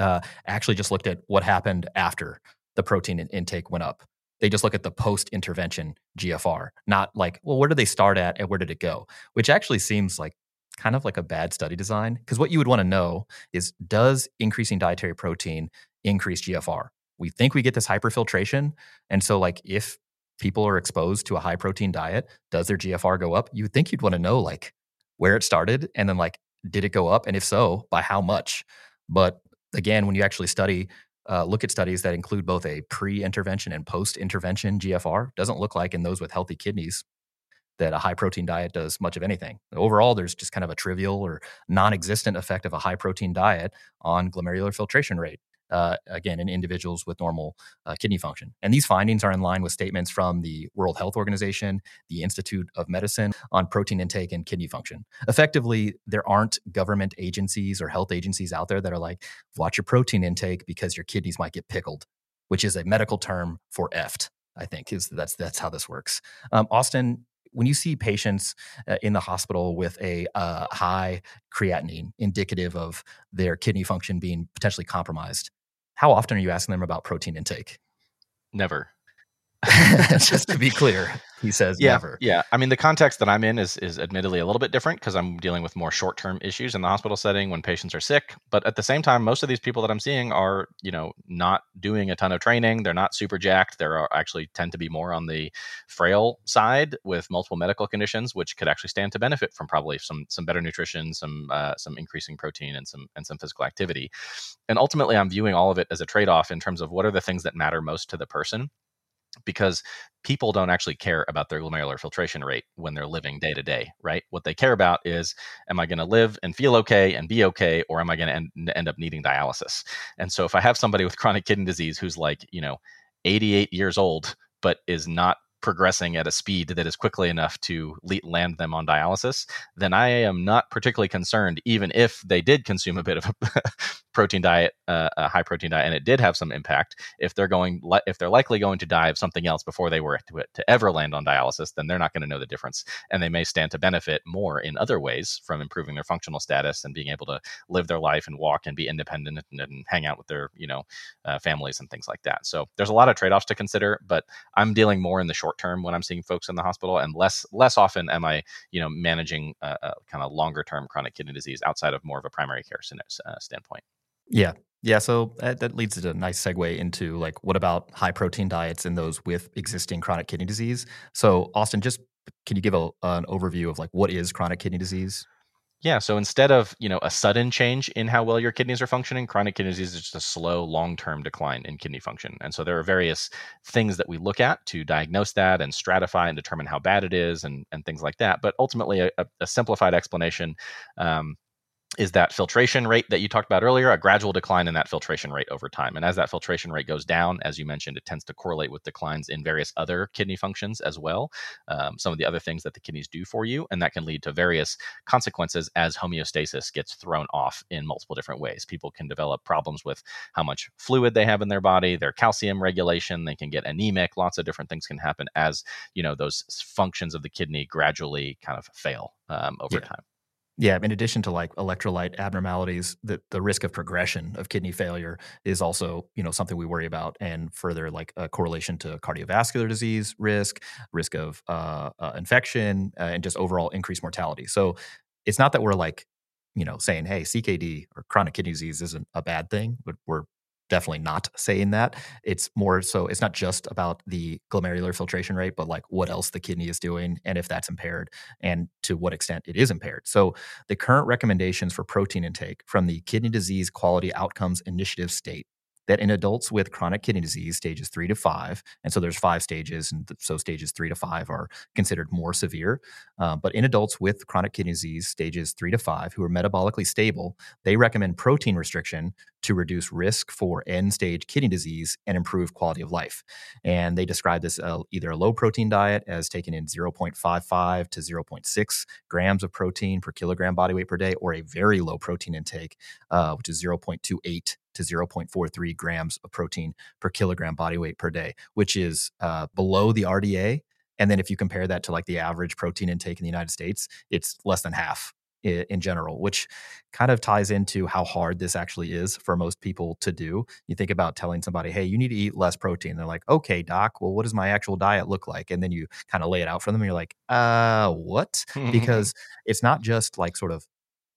uh, actually just looked at what happened after the protein intake went up. They just look at the post intervention GFR, not like, well, where did they start at and where did it go? Which actually seems like kind of like a bad study design. Because what you would want to know is does increasing dietary protein increase GFR? We think we get this hyperfiltration. And so, like, if people are exposed to a high protein diet, does their GFR go up? You would think you'd want to know, like, where it started and then, like, did it go up? And if so, by how much? But again, when you actually study, uh, look at studies that include both a pre-intervention and post-intervention GFR, doesn't look like in those with healthy kidneys that a high protein diet does much of anything. Overall, there's just kind of a trivial or non-existent effect of a high protein diet on glomerular filtration rate. Uh, again, in individuals with normal uh, kidney function. And these findings are in line with statements from the World Health Organization, the Institute of Medicine on protein intake and kidney function. Effectively, there aren't government agencies or health agencies out there that are like, watch your protein intake because your kidneys might get pickled, which is a medical term for EFT. I think is that's that's how this works. Um, Austin, when you see patients uh, in the hospital with a uh, high creatinine indicative of their kidney function being potentially compromised, how often are you asking them about protein intake? Never. [LAUGHS] [LAUGHS] Just to be clear, he says yeah, never. Yeah. I mean, the context that I'm in is is admittedly a little bit different because I'm dealing with more short term issues in the hospital setting when patients are sick. But at the same time, most of these people that I'm seeing are, you know, not doing a ton of training. They're not super jacked. They're actually tend to be more on the frail side with multiple medical conditions, which could actually stand to benefit from probably some some better nutrition, some uh, some increasing protein, and some and some physical activity. And ultimately, I'm viewing all of it as a trade off in terms of what are the things that matter most to the person because people don't actually care about their glomerular filtration rate when they're living day to day, right? What they care about is, am I going to live and feel okay and be okay, or am I going to end, up needing dialysis? And so if I have somebody with chronic kidney disease who's like, you know, 88 years old, but is not progressing at a speed that is quickly enough to land them on dialysis, then I am not particularly concerned, even if they did consume a bit of a [LAUGHS] protein diet, uh, a high protein diet, and it did have some impact. If they're going, if they're likely going to die of something else before they were to, to ever land on dialysis, then they're not going to know the difference, and they may stand to benefit more in other ways from improving their functional status and being able to live their life and walk and be independent and, and hang out with their, you know, uh, families and things like that. So there's a lot of trade offs to consider, but I'm dealing more in the short short term when I'm seeing folks in the hospital, and less less often am I, you know, managing a, a kind of longer term chronic kidney disease outside of more of a primary care uh, standpoint. Yeah, yeah, so that, that, leads to a nice segue into like what about high protein diets in those with existing chronic kidney disease? So, Austin, just can you give a, an overview of like what is chronic kidney disease? Yeah. So instead of you know a sudden change in how well your kidneys are functioning, chronic kidney disease is just a slow, long-term decline in kidney function. And so there are various things that we look at to diagnose that and stratify and determine how bad it is and and things like that. But ultimately, a, a simplified explanation um, is that filtration rate that you talked about earlier, a gradual decline in that filtration rate over time. And as that filtration rate goes down, as you mentioned, it tends to correlate with declines in various other kidney functions as well, um, some of the other things that the kidneys do for you. And that can lead to various consequences as homeostasis gets thrown off in multiple different ways. People can develop problems with how much fluid they have in their body, their calcium regulation, they can get anemic, lots of different things can happen as, you know, those functions of the kidney gradually kind of fail um, over yeah. time. Yeah, in addition to like electrolyte abnormalities, the, the risk of progression of kidney failure is also, you know, something we worry about and further like a correlation to cardiovascular disease risk, risk of uh, uh, infection, uh, and just overall increased mortality. So it's not that we're like, you know, saying, hey, CKD or chronic kidney disease isn't a bad thing, but we're definitely not saying that. It's more so it's not just about the glomerular filtration rate, but like what else the kidney is doing and if that's impaired and to what extent it is impaired. So the current recommendations for protein intake from the Kidney Disease Quality Outcomes Initiative state that in adults with chronic kidney disease, stages three to five, and so there's five stages, and so stages three to five are considered more severe. Uh, but in adults with chronic kidney disease, stages three to five, who are metabolically stable, they recommend protein restriction to reduce risk for end stage kidney disease and improve quality of life. And they describe this uh, either a low protein diet as taking in 0.55 to 0.6 grams of protein per kilogram body weight per day, or a very low protein intake, uh, which is 0.28 to 0.43 grams of protein per kilogram body weight per day, which is uh, below the RDA. And then if you compare that to like the average protein intake in the United States, it's less than half in general, which kind of ties into how hard this actually is for most people to do. You think about telling somebody, hey, you need to eat less protein. They're like, okay, doc, well, what does my actual diet look like? And then you kind of lay it out for them and you're like, uh, what? [LAUGHS] because it's not just like sort of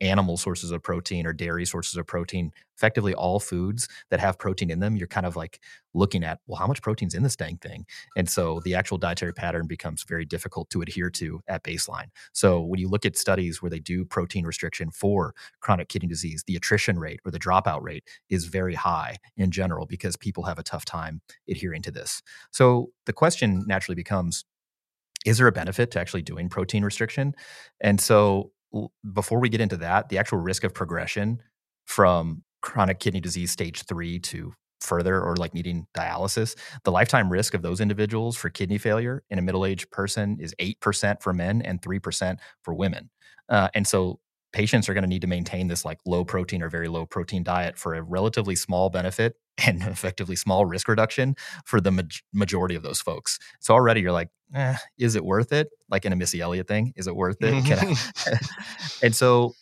animal sources of protein or dairy sources of protein, effectively all foods that have protein in them, you're kind of like looking at, well, how much protein's in this dang thing? And so the actual dietary pattern becomes very difficult to adhere to at baseline. So when you look at studies where they do protein restriction for chronic kidney disease, the attrition rate or the dropout rate is very high in general because people have a tough time adhering to this. So the question naturally becomes, is there a benefit to actually doing protein restriction? And so before we get into that, the actual risk of progression from chronic kidney disease stage three to further or like needing dialysis, the lifetime risk of those individuals for kidney failure in a middle aged person is 8% for men and 3% for women. Uh, and so patients are going to need to maintain this like low protein or very low protein diet for a relatively small benefit [LAUGHS] and effectively small risk reduction for the ma- majority of those folks. So already you're like, eh, is it worth it? Like in a Missy Elliott thing, is it worth it? [LAUGHS] and so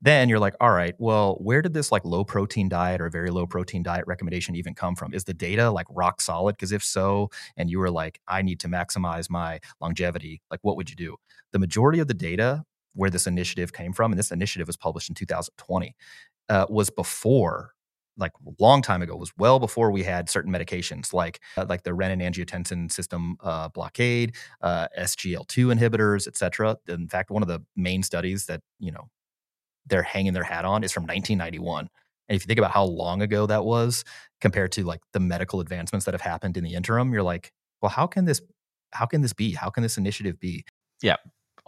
then you're like, all right, well, where did this like low protein diet or very low protein diet recommendation even come from? Is the data like rock solid? Because if so, and you were like, I need to maximize my longevity, like what would you do? The majority of the data where this initiative came from, and this initiative was published in 2020, uh, was before like a long time ago was well before we had certain medications like uh, like the renin angiotensin system uh, blockade uh, SGLT2 inhibitors et cetera in fact one of the main studies that you know they're hanging their hat on is from 1991. And if you think about how long ago that was compared to like the medical advancements that have happened in the interim, you're like, well, how can this how can this be? How can this initiative be? Yeah,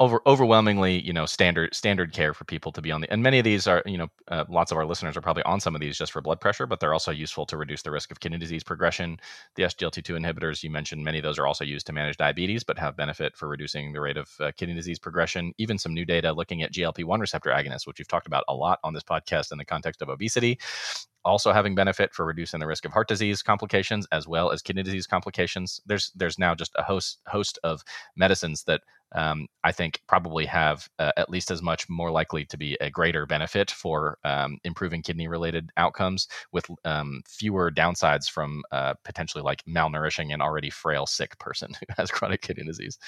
over overwhelmingly, you know, standard standard care for people to be on the. And many of these are, you know, uh, lots of our listeners are probably on some of these just for blood pressure, but they're also useful to reduce the risk of kidney disease progression. The SGLT2 inhibitors you mentioned, many of those are also used to manage diabetes, but have benefit for reducing the rate of uh, kidney disease progression. Even some new data looking at GLP-1 receptor agonists, which we've talked about a lot on this podcast in the context of obesity, also having benefit for reducing the risk of heart disease complications as well as kidney disease complications. There's there's now just a host host of medicines that um, I think probably have uh, at least as much more likely to be a greater benefit for um, improving kidney related outcomes with um, fewer downsides from uh, potentially like malnourishing an already frail sick person [LAUGHS] who has chronic kidney disease.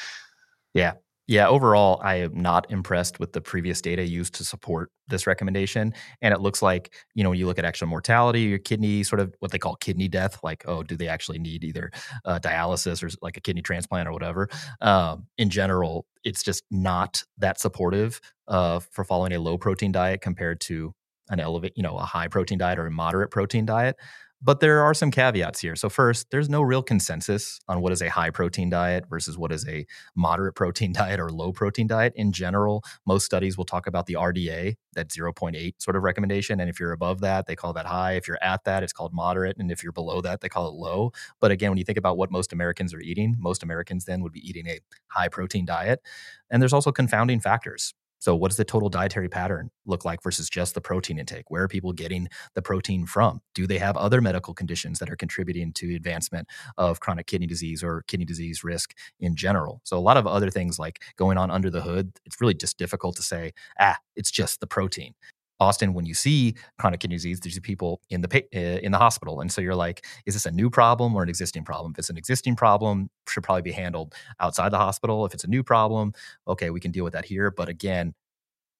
Yeah, yeah, overall, I am not impressed with the previous data used to support this recommendation. And it looks like, you know, when you look at actual mortality, your kidney sort of what they call kidney death, like, oh, do they actually need either uh, dialysis or like a kidney transplant or whatever? Um, in general, it's just not that supportive uh, for following a low protein diet compared to an elevate, you know, a high protein diet or a moderate protein diet. But there are some caveats here. So, first, there's no real consensus on what is a high protein diet versus what is a moderate [LAUGHS] protein diet or low protein diet. In general, most studies will talk about the RDA, that 0.8 sort of recommendation. And if you're above that, they call that high. If you're at that, it's called moderate. And if you're below that, they call it low. But again, when you think about what most Americans are eating, most Americans then would be eating a high protein diet. And there's also confounding factors. So, what does the total dietary pattern look like versus just the protein intake? Where are people getting the protein from? Do they have other medical conditions that are contributing to advancement of chronic kidney disease or kidney disease risk in general? So, a lot of other things like going on under the hood, it's really just difficult to say, ah, it's just the protein. Austin, when you see chronic kidney disease, there's people in the uh, in the hospital, and so you're like, is this a new problem or an existing problem? If it's an existing problem, should probably be handled outside the hospital. If it's a new problem, okay, we can deal with that here. But again,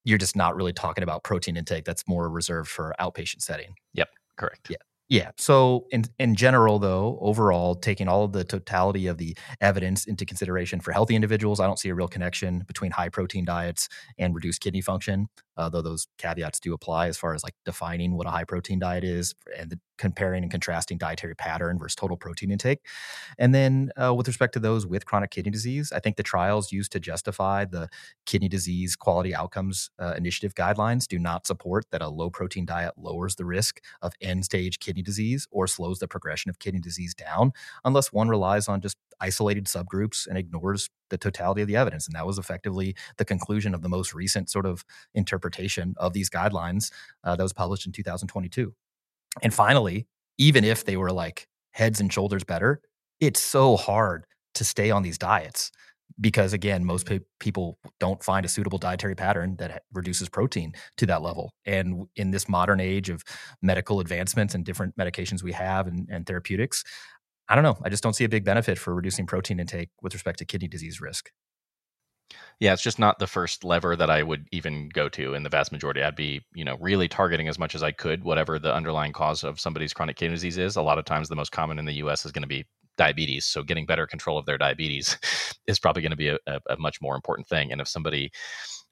you're just not really talking about protein intake. That's more reserved for outpatient setting. Yep, correct. Yeah. Yeah. So in in general, though, overall, taking all of the totality of the evidence into consideration for healthy individuals, I don't see a real connection between high protein diets and reduced kidney function. Uh, though those caveats do apply as far as like defining what a high protein diet is and the, comparing and contrasting dietary pattern versus total protein intake. And then uh, with respect to those with chronic kidney disease, I think the trials used to justify the kidney disease quality outcomes uh, initiative guidelines do not support that a low protein diet lowers the risk of end stage kidney disease or slows the progression of kidney disease down unless one relies on just isolated subgroups and ignores the totality of the evidence. And that was effectively the conclusion of the most recent sort of interpretation of these guidelines uh, that was published in 2022. And finally, even if they were like heads and shoulders better, it's so hard to stay on these diets because again most pe- people don't find a suitable dietary pattern that reduces protein to that level. And in this modern age of medical advancements and different medications we have and, and therapeutics i don't know i just don't see a big benefit for reducing protein intake with respect to kidney disease risk yeah, it's just not the first lever that I would even go to in the vast majority. I'd be, you know, really targeting as much as I could whatever the underlying cause of somebody's chronic kidney disease is. A lot of times the most common in the US is going to be diabetes. So getting better control of their diabetes [LAUGHS] is probably going to be a, a, a much more important thing. And if somebody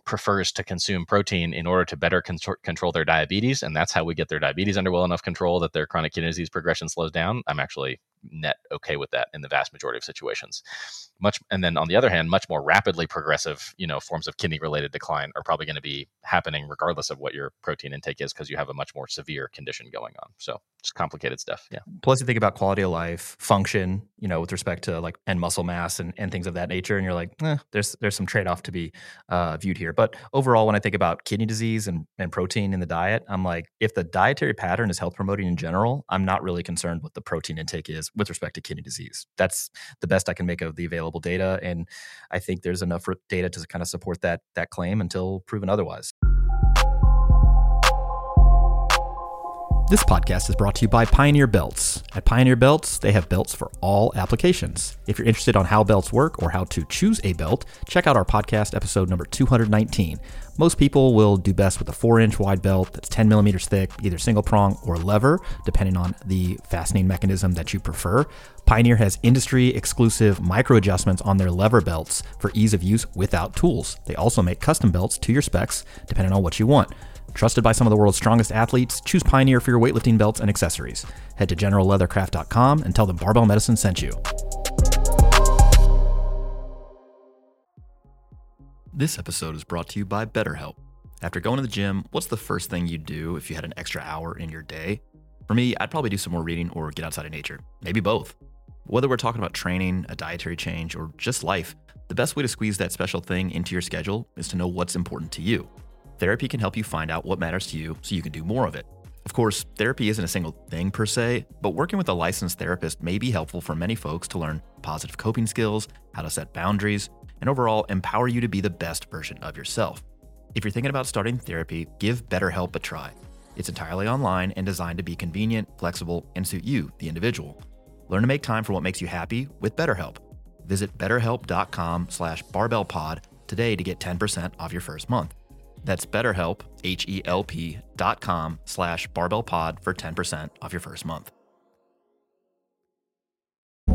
prefers to consume protein in order to better con- control their diabetes, and that's how we get their diabetes under well enough control that their chronic kidney disease progression slows down, I'm actually net okay with that in the vast majority of situations. Much and then on the other hand much more rapidly progressive you know forms of kidney related decline are probably going to be happening regardless of what your protein intake is because you have a much more severe condition going on. So it's complicated stuff yeah. Plus you think about quality of life function you know with respect to like and muscle mass and, and things of that nature and you're like eh, there's there's some trade-off to be uh, viewed here. But overall when i think about kidney disease and, and protein in the diet i'm like if the dietary pattern is health promoting in general i'm not really concerned what the protein intake is with respect to kidney disease that's the best i can make of the available data, and I think there's enough data to kind of support that that claim until proven otherwise. This podcast is brought to you by Pioneer Belts. At Pioneer Belts, they have belts for all applications. If you're interested on how belts work or how to choose a belt, check out our podcast episode number 219. Most people will do best with a 4 inch wide belt that's 10 millimeters thick, either single prong or lever, depending on the fastening mechanism that you prefer. Pioneer has industry exclusive micro adjustments on their lever belts for ease of use without tools. They also make custom belts to your specs, depending on what you want. Trusted by some of the world's strongest athletes, choose Pioneer for your weightlifting belts and accessories. Head to generalleathercraft.com and tell them Barbell Medicine sent you. This episode is brought to you by BetterHelp. After going to the gym, what's the first thing you'd do if you had an extra hour in your day? For me, I'd probably do some more reading or get outside of nature. Maybe both. Whether we're talking about training, a dietary change, or just life, the best way to squeeze that special thing into your schedule is to know what's important to you. Therapy can help you find out what matters to you so you can do more of it. Of course, therapy isn't a single thing per se, but working with a licensed therapist may be helpful for many folks to learn positive coping skills, how to set boundaries, and overall empower you to be the best version of yourself. If you're thinking about starting therapy, give BetterHelp a try. It's entirely online and designed to be convenient, flexible, and suit you, the individual. Learn to make time for what makes you happy with BetterHelp. Visit betterhelp.com slash barbellpod today to get 10% off your first month. That's BetterHelp, H-E-L-P dot com slash barbellpod for 10% off your first month.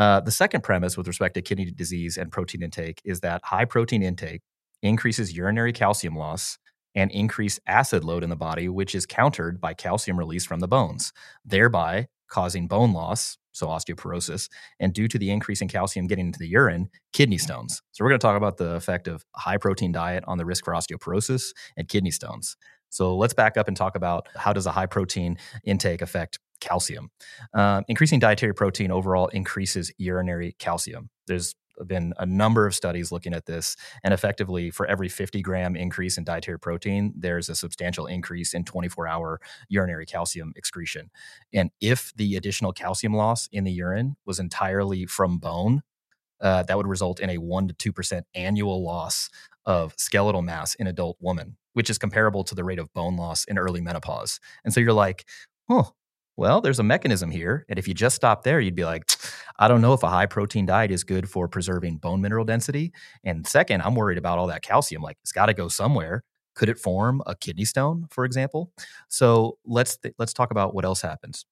Uh, the second premise with respect to kidney disease and protein intake is that high protein intake increases urinary calcium loss and increased acid load in the body, which is countered by calcium release from the bones, thereby causing bone loss, so osteoporosis, and due to the increase in calcium getting into the urine, kidney stones. So we're going to talk about the effect of high protein diet on the risk for osteoporosis and kidney stones. So let's back up and talk about how does a high protein intake affect calcium. Uh, increasing dietary protein overall increases urinary calcium. There's been a number of studies looking at this, and effectively, for every 50 gram increase in dietary protein, there's a substantial increase in 24 hour urinary calcium excretion. And if the additional calcium loss in the urine was entirely from bone, uh, that would result in a 1% to 2% annual loss of skeletal mass in adult women, which is comparable to the rate of bone loss in early menopause. And so you're like, oh, well, there's a mechanism here. And if you just stop there, you'd be like, I don't know if a high protein diet is good for preserving bone mineral density. And second, I'm worried about all that calcium. Like, it's got to go somewhere. Could it form a kidney stone, for example? So let's th- let's talk about what else happens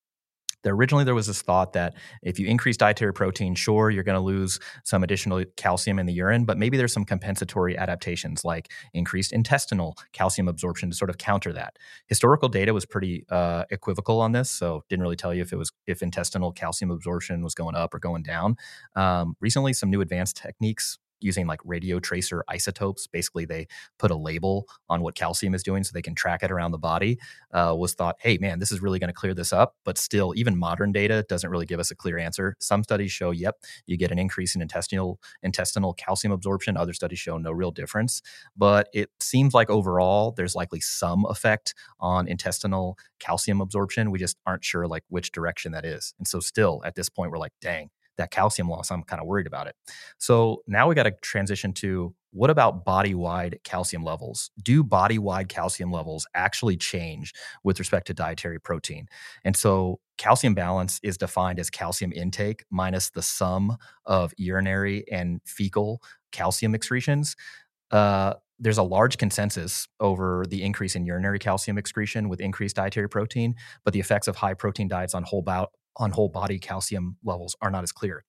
originally there was this thought that if you increase dietary protein, sure, you're going to lose some additional calcium in the urine, but maybe there's some compensatory adaptations like increased intestinal calcium absorption to sort of counter that. Historical data was pretty uh, equivocal on this, so didn't really tell you if it was if intestinal calcium absorption was going up or going down. Um, recently, some new advanced techniques using like radio tracer isotopes. Basically, they put a label on what calcium is doing so they can track it around the body. Uh, was thought, hey, man, this is really going to clear this up. But still, even modern data doesn't really give us a clear answer. Some studies show, yep, you get an increase in intestinal intestinal calcium absorption. Other studies show no real difference. But it seems like overall, there's likely some effect on intestinal calcium absorption. We just aren't sure like which direction that is. And so, still at this point, we're like, dang, that calcium loss, I'm kind of worried about it. So now we got to transition to what about body wide calcium levels? Do body wide calcium levels actually change with respect to dietary protein? And so calcium balance is defined as calcium intake minus the sum of urinary and fecal calcium excretions. Uh, there's a large consensus over the increase in urinary calcium excretion with increased dietary protein, but the effects of high protein diets on whole, bo- on whole body calcium levels are not as clear,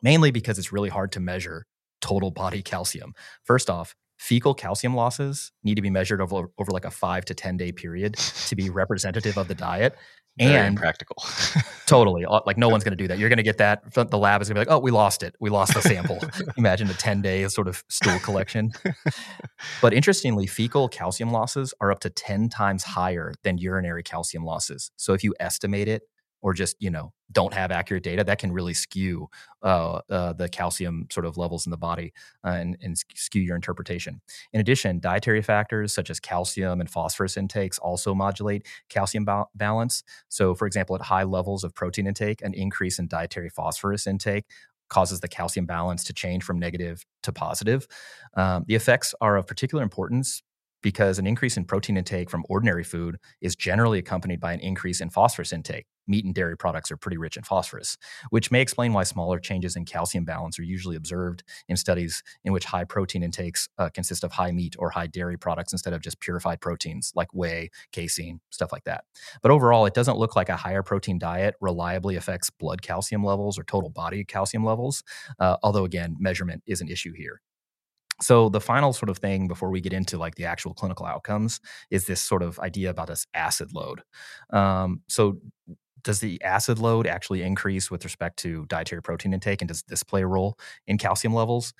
mainly because it's really hard to measure total body calcium. First off, fecal calcium losses need to be measured over, over like a five to 10 day period to be [LAUGHS] representative of the diet. Very and practical. [LAUGHS] totally. Uh, like no one's going to do that. You're going to get that. The lab is going to be like, oh, we lost it. We lost the sample. [LAUGHS] Imagine a 10 day sort of stool collection. but interestingly, fecal calcium losses are up to 10 times higher than urinary calcium losses. So if you estimate it or just you know don't have accurate data that can really skew uh, uh, the calcium sort of levels in the body uh, and, and, skew your interpretation. In addition dietary factors such as calcium and phosphorus intakes also modulate calcium ba- balance. So for example at high levels of protein intake an increase in dietary phosphorus intake causes the calcium balance to change from negative to positive. Um, the effects are of particular importance because an increase in protein intake from ordinary food is generally accompanied by an increase in phosphorus intake. Meat and dairy products are pretty rich in phosphorus, which may explain why smaller changes in calcium balance are usually observed in studies in which high protein intakes uh, consist of high meat or high dairy products instead of just purified proteins like whey, casein, stuff like that. But overall, it doesn't look like a higher protein diet reliably affects blood calcium levels or total body calcium levels, uh, although again, measurement is an issue here. So the final sort of thing before we get into like the actual clinical outcomes is this sort of idea about this acid load. Um, so does the acid load actually increase with respect to dietary protein intake, and does this play a role in calcium levels?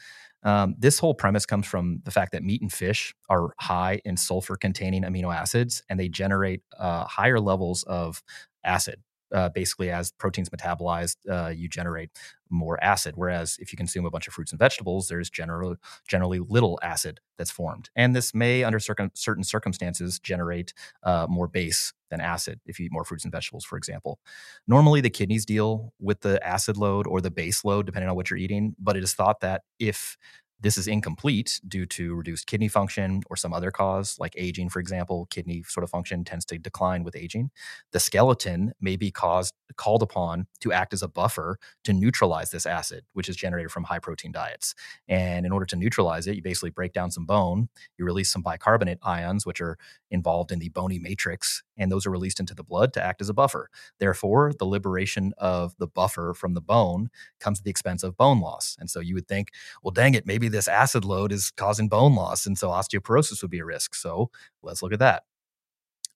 Um, this whole premise comes from the fact that meat and fish are high in sulfur containing amino acids and they generate uh, higher levels of acid uh, basically as proteins metabolized, uh, you generate more acid. Whereas if you consume a bunch of fruits and vegetables, there's generally generally little acid that's formed, and this may, under certain certain circumstances, generate uh, more base than acid if you eat more fruits and vegetables, for example. Normally, the kidneys deal with the acid load or the base load, depending on what you're eating. But it is thought that if this is incomplete due to reduced kidney function or some other cause, like aging, for example. Kidney sort of function tends to decline with aging. The skeleton may be caused called upon to act as a buffer to neutralize this acid, which is generated from high protein diets. And in order to neutralize it, you basically break down some bone, you release some bicarbonate ions, which are involved in the bony matrix, and those are released into the blood to act as a buffer. Therefore, the liberation of the buffer from the bone comes at the expense of bone loss. And so you would think, well, dang it, maybe this acid load is causing bone loss. And so osteoporosis would be a risk. So let's look at that.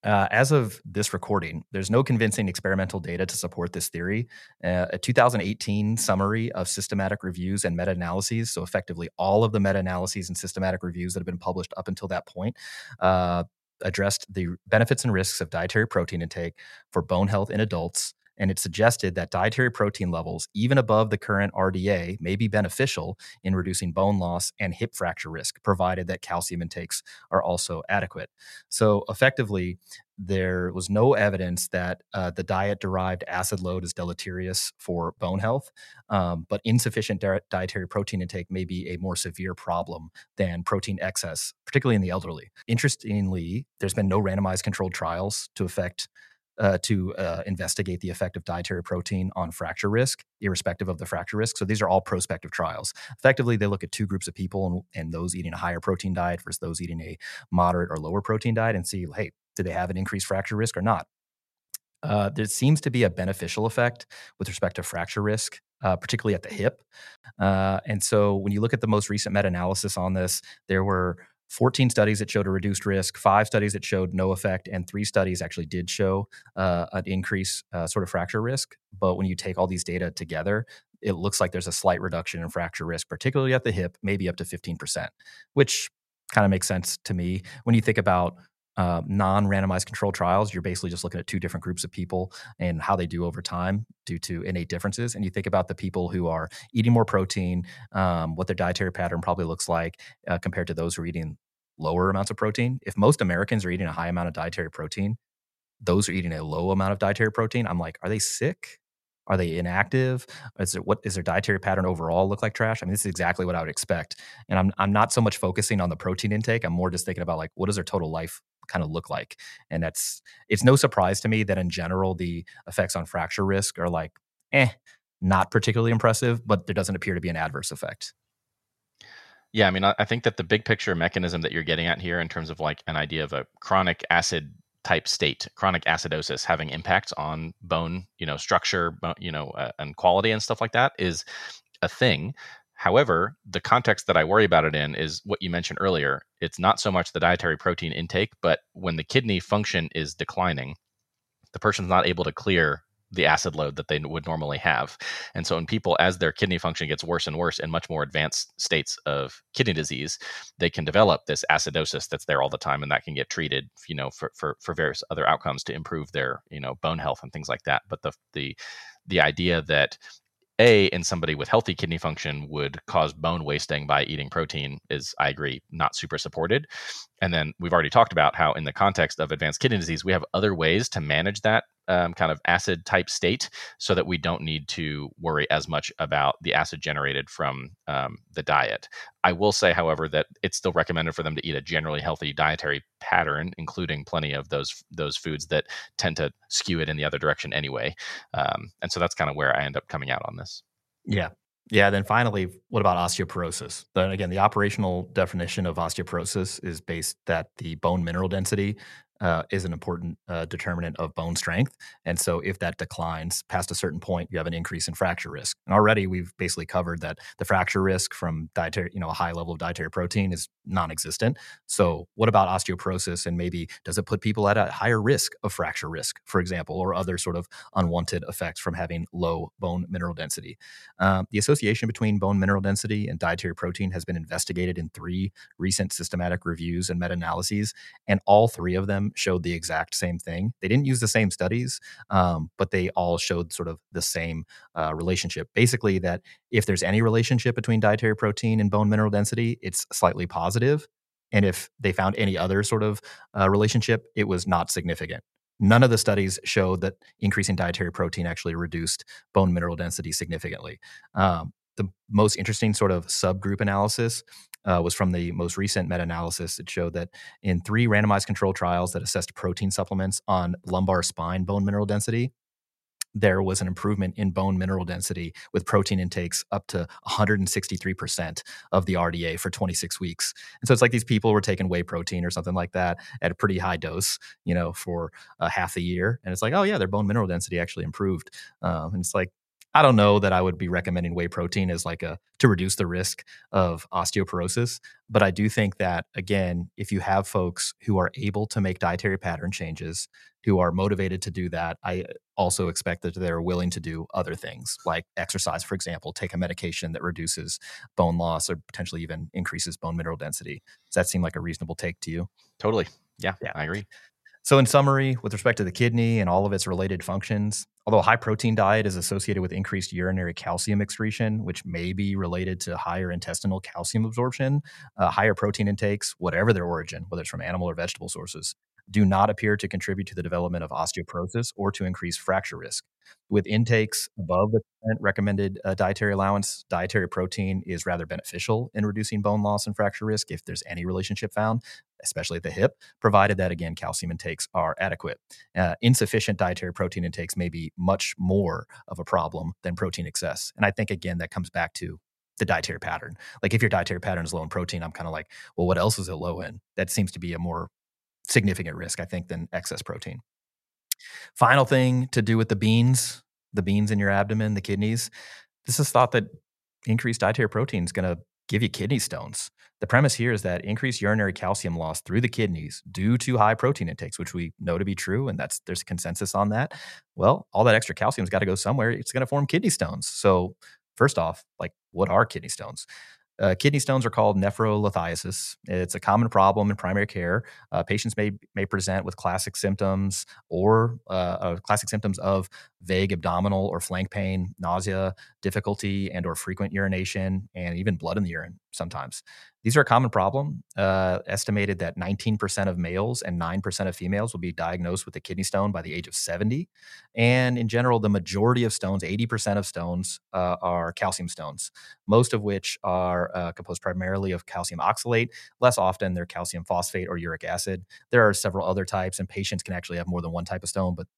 Uh, as of this recording, there's no convincing experimental data to support this theory. Uh, a 2018 summary of systematic reviews and meta analyses, so effectively all of the meta analyses and systematic reviews that have been published up until that point, uh, addressed the benefits and risks of dietary protein intake for bone health in adults and it suggested that dietary protein levels, even above the current RDA, may be beneficial in reducing bone loss and hip fracture risk, provided that calcium intakes are also adequate. So, effectively, there was no evidence that uh, the diet derived acid load is deleterious for bone health, um, but insufficient di- dietary protein intake may be a more severe problem than protein excess, particularly in the elderly. Interestingly, there's been no randomized controlled trials to affect uh, to uh, investigate the effect of dietary protein on fracture risk, irrespective of the fracture risk. So these are all prospective trials. Effectively, they look at two groups of people and, and those eating a higher protein diet versus those eating a moderate or lower protein diet and see, hey, do they have an increased fracture risk or not? Uh, there seems to be a beneficial effect with respect to fracture risk, uh, particularly at the hip. Uh, and so when you look at the most recent meta analysis on this, there were 14 studies that showed a reduced risk, five studies that showed no effect, and three studies actually did show uh, an increase uh, sort of fracture risk. But when you take all these data together, it looks like there's a slight reduction in fracture risk, particularly at the hip, maybe up to 15%, which kind of makes sense to me when you think about uh, non-randomized control trials you're basically just looking at two different groups of people and how they do over time due to innate differences and you think about the people who are eating more protein um, what their dietary pattern probably looks like uh, compared to those who are eating lower amounts of protein if most americans are eating a high amount of dietary protein those are eating a low amount of dietary protein i'm like are they sick are they inactive? Is it what is their dietary pattern overall look like trash? I mean, this is exactly what I would expect. And I'm I'm not so much focusing on the protein intake. I'm more just thinking about like what does their total life kind of look like. And that's it's no surprise to me that in general the effects on fracture risk are like eh, not particularly impressive, but there doesn't appear to be an adverse effect. Yeah, I mean, I think that the big picture mechanism that you're getting at here, in terms of like an idea of a chronic acid type state, chronic acidosis having impacts on bone, you know, structure, you know, uh, and quality and stuff like that, is a thing. However, the context that I worry about it in is what you mentioned earlier. It's not so much the dietary protein intake, but when the kidney function is declining, the person's not able to clear the acid load that they would normally have. And so in people as their kidney function gets worse and worse in much more advanced states of kidney disease, they can develop this acidosis that's there all the time and that can get treated, you know, for for, for various other outcomes to improve their, you know, bone health and things like that. But the the the idea that a in somebody with healthy kidney function would cause bone wasting by eating protein is i agree not super supported. And then we've already talked about how in the context of advanced kidney disease we have other ways to manage that um, kind of acid type state so that we don't need to worry as much about the acid generated from um, the diet. I will say, however, that it's still recommended for them to eat a generally healthy dietary pattern, including plenty of those those foods that tend to skew it in the other direction anyway. Um, and so that's kind of where I end up coming out on this. Yeah. Yeah. Then finally, what about osteoporosis? Then again, the operational definition of osteoporosis is based that the bone mineral density uh, is an important uh, determinant of bone strength. And so, if that declines past a certain point, you have an increase in fracture risk. And already, we've basically covered that the fracture risk from dietary, you know, a high level of dietary protein is non-existent. So, what about osteoporosis? And maybe does it put people at a higher risk of fracture risk, for example, or other sort of unwanted effects from having low bone mineral density? Um, the association between bone mineral density and dietary protein has been investigated in three recent systematic reviews and meta-analyses, and all three of them showed the exact same thing. They didn't use the same studies, um, but they all showed sort of the same uh, relationship. Basically, that if there's any relationship between dietary protein and bone mineral density, it's slightly positive. And if they found any other sort of uh, relationship, it was not significant. None of the studies showed that increasing dietary protein actually reduced bone mineral density significantly. Um, the most interesting sort of subgroup analysis uh, was from the most recent meta analysis. It showed that in three randomized control trials that assessed protein supplements on lumbar spine bone mineral density, there was an improvement in bone mineral density with protein intakes up to 163% of the RDA for 26 weeks. And so it's like these people were taking whey protein or something like that at a pretty high dose, you know, for uh, half a year. And it's like, oh, yeah, their bone mineral density actually improved. Um, and it's like, I don't know that I would be recommending whey protein as like a to reduce the risk of osteoporosis, but I do think that again, if you have folks who are able to make dietary pattern changes, who are motivated to do that, I also expect that they're willing to do other things like exercise, for example, take a medication that reduces bone loss or potentially even increases bone mineral density. Does that seem like a reasonable take to you? Totally. Yeah, yeah. I agree. So, in summary, with respect to the kidney and all of its related functions, although a high protein diet is associated with increased urinary calcium excretion, which may be related to higher intestinal calcium absorption, uh, higher protein intakes, whatever their origin, whether it's from animal or vegetable sources, do not appear to contribute to the development of osteoporosis or to increase fracture risk. With intakes above the recommended uh, dietary allowance, dietary protein is rather beneficial in reducing bone loss and fracture risk if there's any relationship found, especially at the hip, provided that, again, calcium intakes are adequate. Uh, insufficient dietary protein intakes may be much more of a problem than protein excess. And I think, again, that comes back to the dietary pattern. Like if your dietary pattern is low in protein, I'm kind of like, well, what else is it low in? That seems to be a more significant risk, I think, than excess protein. Final thing to do with the beans, the beans in your abdomen, the kidneys. This is thought that increased dietary protein is going to give you kidney stones. The premise here is that increased urinary calcium loss through the kidneys due to high protein intakes, which we know to be true, and that's there's consensus on that. Well, all that extra calcium's got to go somewhere. It's going to form kidney stones. So, first off, like what are kidney stones? Uh, kidney stones are called nephrolithiasis. It's a common problem in primary care. Uh, patients may may present with classic symptoms or uh, classic symptoms of vague abdominal or flank pain, nausea, difficulty and or frequent urination, and even blood in the urine sometimes. These are a common problem. Uh, estimated that 19% of males and 9% of females will be diagnosed with a kidney stone by the age of 70. And in general, the majority of stones, 80% of stones, uh, are calcium stones, most of which are uh, composed primarily of calcium oxalate. Less often, they're calcium phosphate or uric acid. There are several other types, and patients can actually have more than one type of stone, but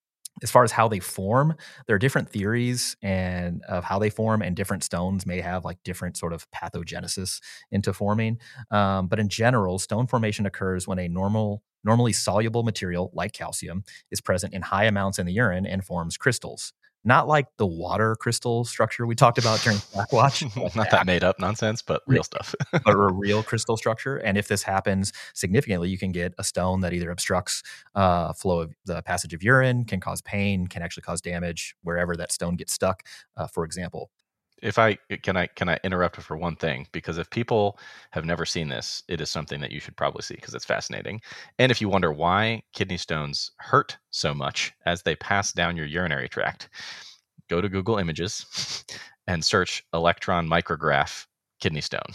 as far as how they form, there are different theories and of how they form, and different stones may have like different sort of pathogenesis into forming. Um, but in general, stone formation occurs when a normal, normally soluble material like calcium is present in high amounts in the urine and forms crystals not like the water crystal structure we talked about during [LAUGHS] Blackwatch. [LAUGHS] not that made up nonsense, but real stuff. [LAUGHS] but a real crystal structure. And if this happens significantly, you can get a stone that either obstructs uh, flow of the passage of urine, can cause pain, can actually cause damage wherever that stone gets stuck. Uh, for example, if I uh, can I can I interrupt for one thing because if people have never seen this, it is something that you should probably see because it's fascinating. And if you wonder why kidney stones hurt so much as they pass down your urinary tract, go to Google Images [LAUGHS] and search electron micrograph kidney stone.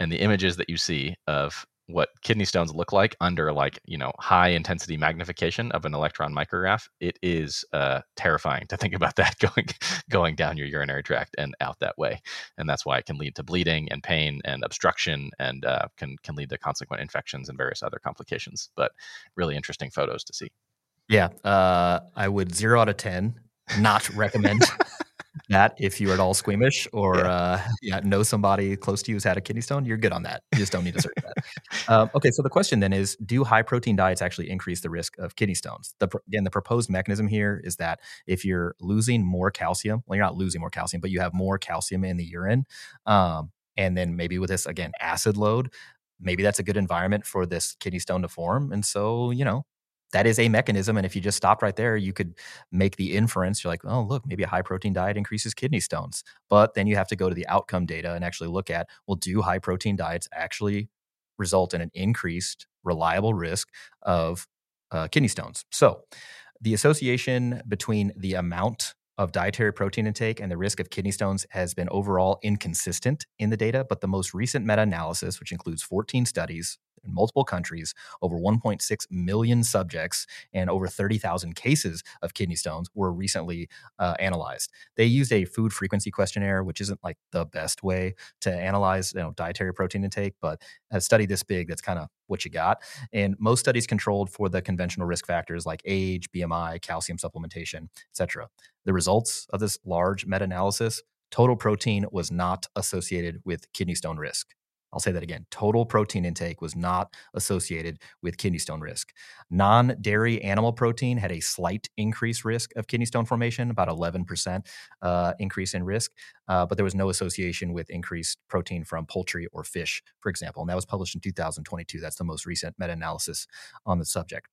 And the images that you see of what kidney stones look like under like you know high intensity magnification of an electron micrograph it is uh, terrifying to think about that [LAUGHS] going going down your urinary tract and out that way. And that's why it can lead to bleeding and pain and obstruction and uh, can can lead to consequent infections and various other complications. But really interesting photos to see. Yeah uh, i would zero out of ten not recommend [LAUGHS] that if you're at all squeamish or yeah. Uh, [LAUGHS] yeah, know somebody close to you who's had a kidney stone, you're good on that. You just don't need to search that. [LAUGHS] Um, okay, so the question then is: Do high protein diets actually increase the risk of kidney stones? The, again, the proposed mechanism here is that if you're losing more calcium, well, you're not losing more calcium, but you have more calcium in the urine, um, and then maybe with this again acid load, maybe that's a good environment for this kidney stone to form. And so, you know, that is a mechanism. And if you just stopped right there, you could make the inference. You're like, oh, look, maybe a high protein diet increases kidney stones. But then you have to go to the outcome data and actually look at, well, do high protein diets actually result in an increased reliable risk of uh, kidney stones? So the association between the amount of dietary protein intake and the risk of kidney stones has been overall inconsistent in the data, but the most recent meta analysis, which includes 14 studies in multiple countries, over 1.6 million subjects, and over 30,000 cases of kidney stones were recently uh, analyzed. They used a food frequency questionnaire, which isn't like the best way to analyze you know, dietary protein intake, but a study this big, that's kind of what you got. And most studies controlled for the conventional risk factors like age, BMI, calcium supplementation, etc. The results of this large meta-analysis total protein was not associated with kidney stone risk. I'll say that again. Total protein intake was not associated with kidney stone risk. Non dairy animal protein had a slight increased risk of kidney stone formation, about 11% uh, increase in risk, uh, but there was no association with increased protein from poultry or fish, for example. And that was published in 2022. That's the most recent meta analysis on the subject.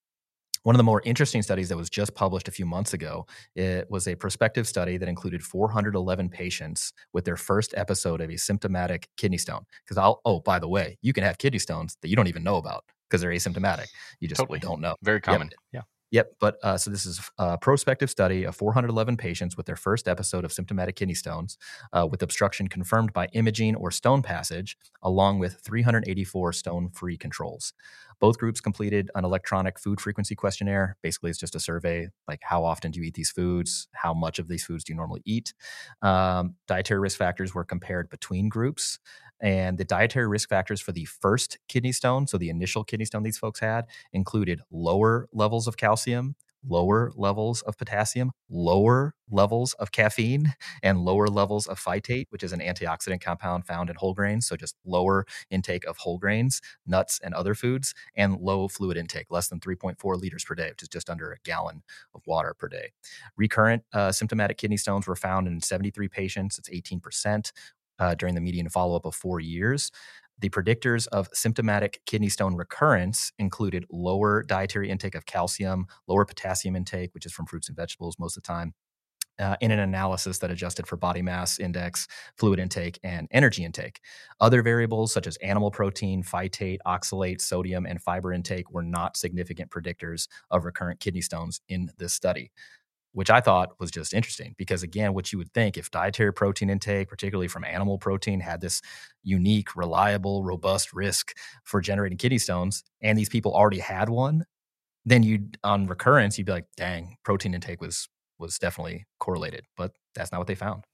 One of the more interesting studies that was just published a few months ago, it was a prospective study that included 411 patients with their first episode of a symptomatic kidney stone. Because I'll, oh, by the way, you can have kidney stones that you don't even know about. because they're asymptomatic. You just totally. don't know. Very common. Yep. Yeah. Yep. But uh, so this is a prospective study of 411 patients with their first episode of symptomatic kidney stones uh, with obstruction confirmed by imaging or stone passage, along with 384 stone free controls. Both groups completed an electronic food frequency questionnaire. Basically, it's just a survey like how often do you eat these foods? How much of these foods do you normally eat? Um, dietary risk factors were compared between groups. And the dietary risk factors for the first kidney stone, so the initial kidney stone these folks had, included lower levels of calcium, lower levels of potassium, lower levels of caffeine, [LAUGHS] and lower levels of phytate, which is an antioxidant compound found in whole grains. So just lower intake of whole grains, nuts, and other foods, and low fluid intake, less than 3.4 liters per day, which is just under a gallon of water per day. Recurrent uh, symptomatic kidney stones were found in 73 patients. It's 18%. Uh, during the median follow up of four years. The predictors of symptomatic kidney stone recurrence included lower dietary intake of calcium, lower potassium intake, which is from fruits and vegetables most of the time, uh, in an analysis that adjusted for body mass index, fluid intake, and energy intake. Other variables such as animal protein, phytate, oxalate, sodium, and fiber intake were not significant predictors of recurrent kidney stones in this study which I thought was just interesting because, again, what you would think if dietary protein intake, particularly from animal protein, had this unique, reliable, robust risk for generating kidney stones, and these people already had one, then you'd on recurrence, you'd be like, dang, protein intake was was definitely correlated. But that's not what they found.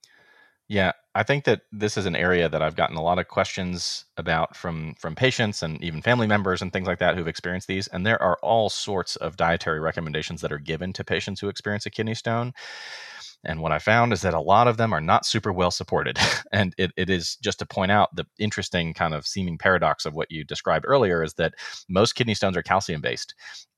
Yeah, I think that this is an area that I've gotten a lot of questions about from from patients and even family members and things like that who've experienced these. And there are all sorts of dietary recommendations that are given to patients who experience a kidney stone. And what I found is that a lot of them are not super well supported. [LAUGHS] and it, it is just to point out the interesting kind of seeming paradox of what you described earlier is that most kidney stones are calcium based.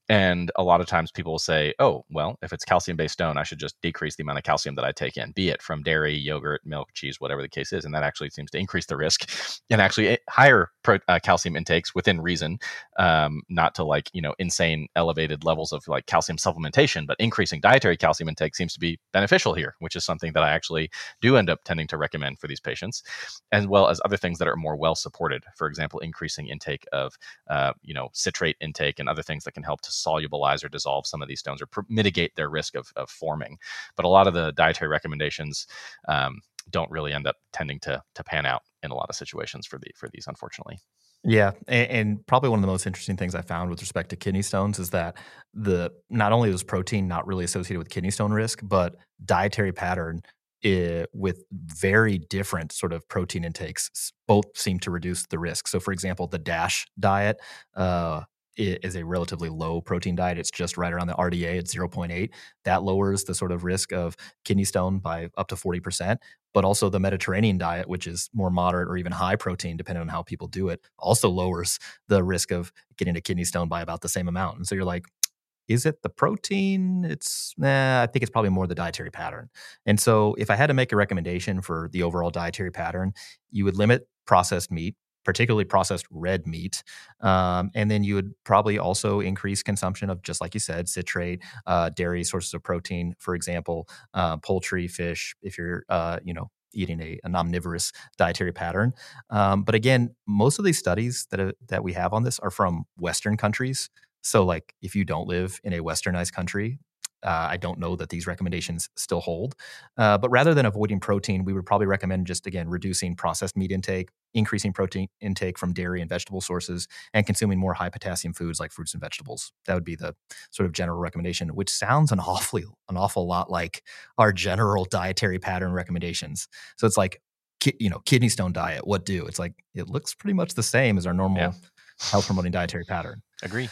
And a lot of times people will say, oh, well, if it's calcium based stone, I should just decrease the amount of calcium that I take in, be it from dairy, yogurt, milk, cheese, whatever the case is. And that actually seems to increase the risk and actually eh, higher pro, uh, calcium intakes within reason, um, not to like, you know, insane elevated levels of like calcium supplementation, but increasing dietary calcium intake seems to be beneficial here, which is something that I actually do end up tending to recommend for these patients, as well as other things that are more well supported. For example, increasing intake of, uh, you know, citrate intake and other things that can help to solubilize or dissolve some of these stones or pr- mitigate their risk of, of forming. But a lot of the dietary recommendations um, don't really end up tending to to pan out in a lot of situations for the for these, unfortunately. Yeah, and, and, probably one of the most interesting things I found with respect to kidney stones is that the not only is protein not really associated with kidney stone risk, but dietary pattern it, eh, with very different sort of protein intakes both seem to reduce the risk. So, for example, the DASH diet uh, is a relatively low protein diet. It's just right around the RDA at 0.8. That lowers the sort of risk of kidney stone by up to 40%. But also the Mediterranean diet, which is more moderate or even high protein, depending on how people do it, also lowers the risk of getting a kidney stone by about the same amount. And so you're like, is it the protein? It's, nah, I think it's probably more the dietary pattern. And so if I had to make a recommendation for the overall dietary pattern, you would limit processed meat particularly processed red meat. Um, and then you would probably also increase consumption of, just like you said, citrate, uh, dairy sources of protein, for example, uh, poultry, fish, if you're, uh, you know, eating a, a omnivorous dietary pattern. Um, but again, most of these studies that, that we have on this are from Western countries. So, like, if you don't live in a westernized country, uh, I don't know that these recommendations still hold. Uh, but rather than avoiding protein, we would probably recommend just again reducing processed meat intake, increasing protein intake from dairy and vegetable sources, and consuming more high potassium foods like fruits and vegetables. That would be the sort of general recommendation, which sounds an [LAUGHS] awfully an awful lot like our general dietary pattern recommendations. So it's like you know kidney stone diet. What do? It's like it looks pretty much the same as our normal yeah. health promoting dietary pattern. Agree.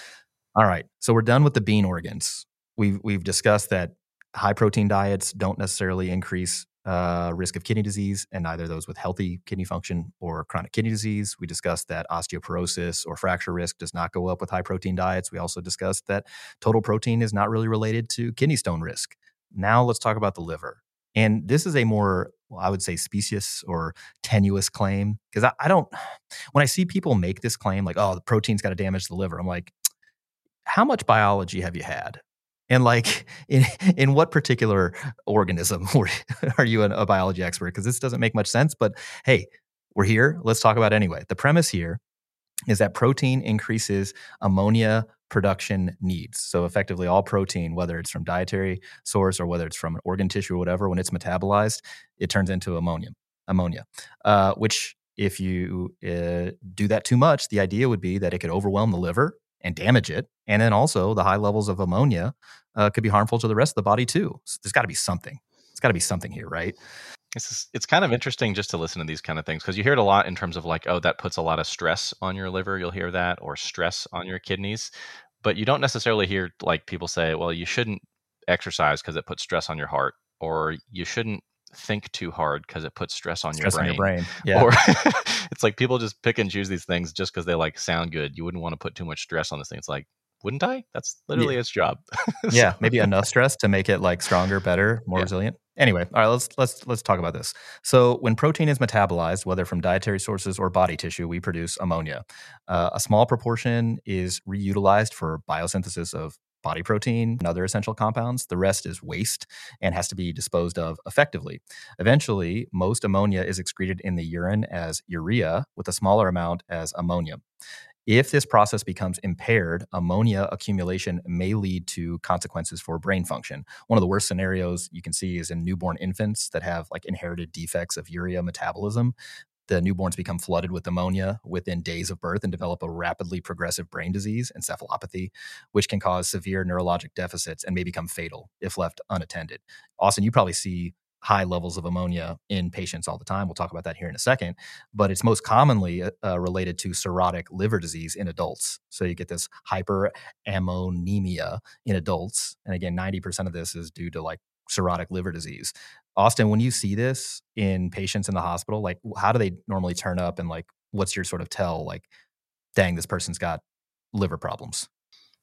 All right, so we're done with the bean organs we've we've discussed that high protein diets don't necessarily increase uh, risk of kidney disease, and neither those with healthy kidney function or chronic kidney disease. We discussed that osteoporosis or fracture risk does not go up with high protein diets. We also discussed that total protein is not really related to kidney stone risk. Now let's talk about the liver. And this is a more, well, I would say, specious or tenuous claim because I, I don't, when I see people make this claim like, oh, the protein's got to damage the liver, I'm like, how much biology have you had? And like, [LAUGHS] in in what particular organism [LAUGHS] are you a biology expert? Because this doesn't make much sense. But hey, we're here. Let's talk about anyway. The premise here is that protein increases ammonia production needs. So effectively all protein, whether it's from dietary source or whether it's from an organ tissue or whatever, when it's metabolized, it turns into ammonia. Ammonia, uh, which if you uh, do that too much, the idea would be that it could overwhelm the liver and damage it, and then also the high levels of ammonia uh, could be harmful to the rest of the body too. So there's got to be something. It's got to be something here, right? It's it's kind of interesting just to listen to these kind of things because you hear it a lot in terms of like, oh, that puts a lot of stress on your liver. You'll hear that, or stress on your kidneys, but you don't necessarily hear like people say, well, you shouldn't exercise because it puts stress on your heart, or you shouldn't think too hard because it puts stress on stress your brain. On your brain. [LAUGHS] Yeah. Or [LAUGHS] it's like people just pick and choose these things just because they like sound good. You wouldn't want to put too much stress on this thing. It's like wouldn't I? That's literally yeah. its job. [LAUGHS] so. Yeah, maybe enough stress to make it like stronger, better, more yeah. resilient. Anyway, all right, let's let's let's talk about this. So, when protein is metabolized, whether from dietary sources or body tissue, we produce ammonia. Uh, a small proportion is reutilized for biosynthesis of body protein and other essential compounds. The rest is waste and has to be disposed of effectively. Eventually, most ammonia is excreted in the urine as urea, with a smaller amount as ammonia. If this process becomes impaired, ammonia accumulation may lead to consequences for brain function. One of the worst scenarios you can see is in newborn infants that have like inherited defects of urea metabolism. The newborns become flooded with ammonia within days of birth and develop a rapidly progressive brain disease, encephalopathy, which can cause severe neurologic deficits and may become fatal if left unattended. Austin, you probably see high levels of ammonia in patients all the time. We'll talk about that here in a second. But it's most commonly uh, uh related to cirrhotic liver disease in adults. So you get this hyperammonemia in adults. And again, 90% of this is due to like cirrhotic liver disease. Austin, when you see this in patients in the hospital, like how do they normally turn up and like what's your sort of tell like, dang, this person's got liver problems?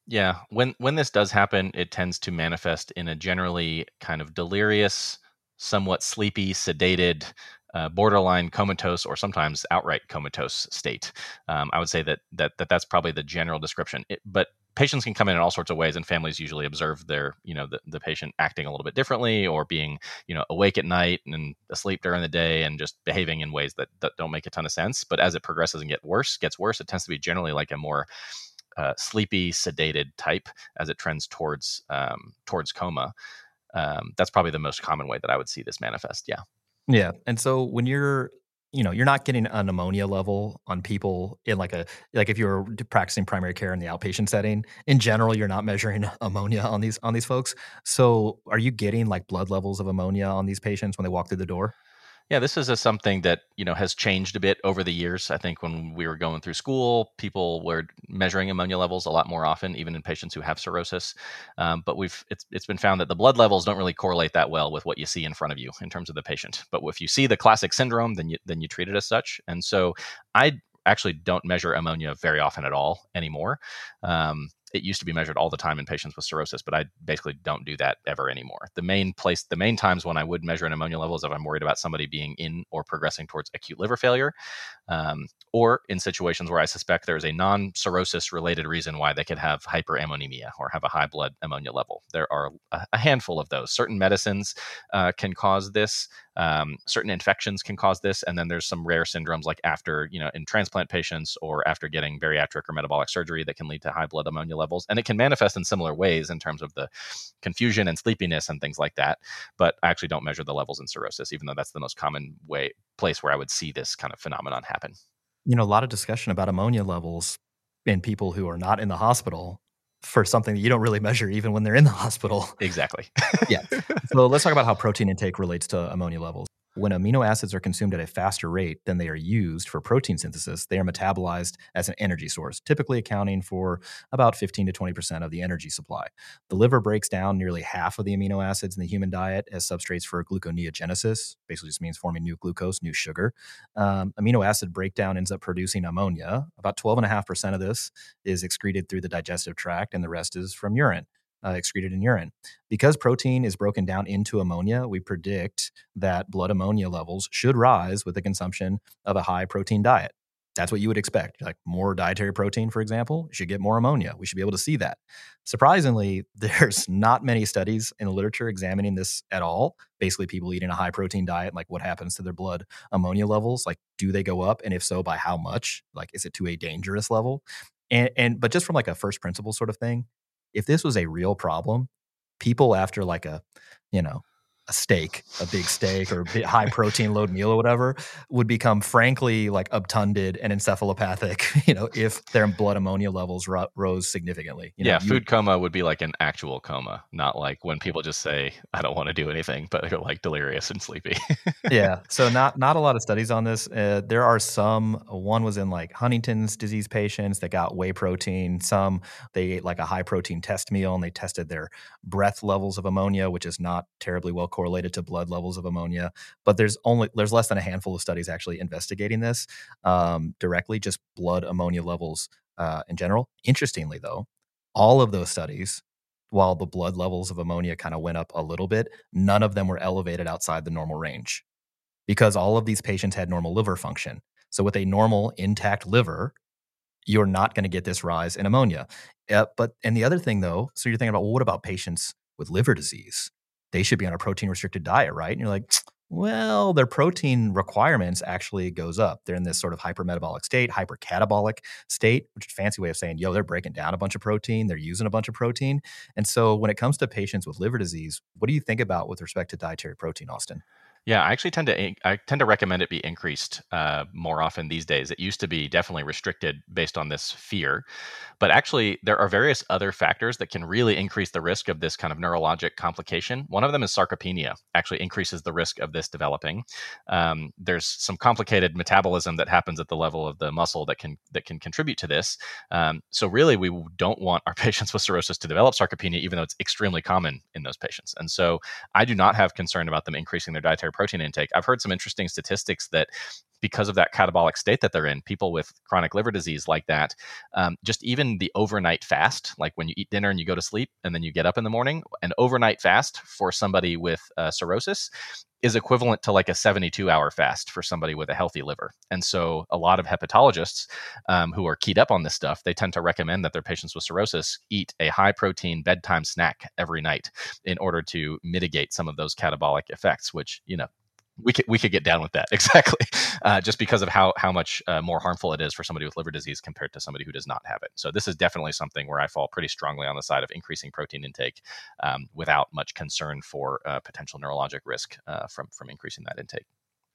Yeah, when when this does happen, it tends to manifest in a generally kind of delirious, somewhat sleepy, sedated, uh, borderline comatose, or sometimes outright comatose state. Um, I would say that, that that that's probably the general description. It, but patients can come in in all sorts of ways, and families usually observe their you know the, the patient acting a little bit differently, or being you know awake at night and asleep during the day, and just behaving in ways that, that don't make a ton of sense. But as it progresses and get worse, gets worse, it tends to be generally like a more uh, sleepy, sedated type as it trends towards um, towards coma um, that's probably the most common way that I would see this manifest. Yeah. Yeah. And so when you're, you know, you're not getting an ammonia level on people in like a, like if you're practicing primary care in the outpatient setting, in general, you're not measuring [LAUGHS] ammonia on these, on these folks. So are you getting like blood levels of ammonia on these patients when they walk through the door? Yeah, this is a, something that you know has changed a bit over the years. I think when we were going through school, people were measuring ammonia levels a lot more often, even in patients who have cirrhosis. Um, but we've it's it's been found that the blood levels don't really correlate that well with what you see in front of you in terms of the patient. But if you see the classic syndrome, then you then you treat it as such. And so I actually don't measure ammonia very often at all anymore. Um, it used to be measured all the time in patients with cirrhosis, but I basically don't do that ever anymore. The main place, the main times when I would measure an ammonia level is if I'm worried about somebody being in or progressing towards acute liver failure, um, or in situations where I suspect there is a non cirrhosis related reason why they could have hyperammonemia or have a high blood ammonia level. There are a, handful of those. Certain medicines uh, can cause this. Um, certain infections can cause this, and then there's some rare syndromes like after, you know, in transplant patients or after getting bariatric or metabolic surgery that can lead to high blood ammonia levels, and it can manifest in similar ways in terms of the confusion and sleepiness and things like that. But I actually don't measure the levels in cirrhosis, even though that's the most common way place where I would see this kind of phenomenon happen. You know, a lot of discussion about ammonia levels in people who are not in the hospital for something that you don't really measure even when they're in the [LAUGHS] hospital. Exactly. [LAUGHS] yeah. So let's talk about how protein intake relates to ammonia levels. When amino acids are consumed at a faster rate than they are used for protein synthesis, they are metabolized as an energy source, typically accounting for about 15 to 20% of the energy supply. The liver breaks down nearly half of the amino acids in the human diet as substrates for gluconeogenesis, basically just means forming new glucose, new sugar. Um, amino acid breakdown ends up producing ammonia. About 12.5% of this is excreted through the digestive tract, and the rest is from urine uh, excreted in urine. Because protein is broken down into ammonia, we predict that blood ammonia levels should rise with the consumption of a high protein diet. that's what you would expect. Like more dietary protein, for example, should get more ammonia. We should be able to see that. Surprisingly, [LAUGHS] there's not many studies in the literature examining this at all. Basically, people eating a high protein diet, like what happens to their blood ammonia levels? Like, do they go up? And if so, by how much? Like, is it to a dangerous level? And, and but just from like a first principle sort of thing, if this was a real problem, people after like a, you know, a steak, a big steak or a high protein load meal or whatever, would become frankly like obtunded and encephalopathic, [LAUGHS] you know, if their blood ammonia levels ro- rose significantly. You know, yeah, food coma would be like an actual coma, not like when people just say, I don't want to do anything, but they're like delirious and sleepy. yeah. [LAUGHS] So not not a lot of studies on this. Uh, there are some, one was in like Huntington's disease patients that got whey protein. Some they ate like a high protein test meal and they tested their breath levels of ammonia, which is not terribly well correlated to blood levels of ammonia. But there's only there's less than a handful of studies actually investigating this um, directly, just blood ammonia levels uh, in general. Interestingly, though, all of those studies, while the blood levels of ammonia kind of went up a little bit, none of them were elevated outside the normal range because all of these patients had normal liver function. So with a normal intact liver, you're not going to get this rise in ammonia. Uh, but and the other thing though, so you're thinking about well, what about patients with liver disease? They should be on a protein restricted diet, right? And you're like, well, their protein requirements actually goes up. They're in this sort of hypermetabolic state, hypercatabolic state, which is a fancy way of saying, yo, they're breaking down a bunch of protein, they're using a bunch of protein. And so when it comes to patients with liver disease, what do you think about with respect to dietary protein, Austin? Yeah, I actually tend to I tend to recommend it be increased uh, more often these days. It used to be definitely restricted based on this fear, but actually there are various other factors that can really increase the risk of this kind of neurologic complication. One of them is sarcopenia. Actually, increases the risk of this developing. Um, there's some complicated metabolism that happens at the level of the muscle that can that can contribute to this. Um, so really, we don't want our [LAUGHS] patients with cirrhosis to develop sarcopenia, even though it's extremely common in those patients. And so I do not have concern about them increasing their dietary protein intake. I've heard some interesting statistics that because of that catabolic state that they're in, people with chronic liver disease like that, um, just even the overnight fast, like when you eat dinner and you go to sleep and then you get up in the morning, an overnight fast for somebody with uh, cirrhosis is equivalent to like a 72 hour fast for somebody with a healthy liver. And so a lot of hepatologists um, who are keyed up on this stuff, they tend to recommend that their patients with cirrhosis eat a high protein bedtime snack every night in order to mitigate some of those catabolic effects, which, you know, we could we could get down with that [LAUGHS] exactly, uh, just because of how how much uh, more harmful it is for somebody with liver disease compared to somebody who does not have it. So this is definitely something where I fall pretty strongly on the side of increasing protein intake um, without much concern for uh, potential neurologic risk uh, from from increasing that intake.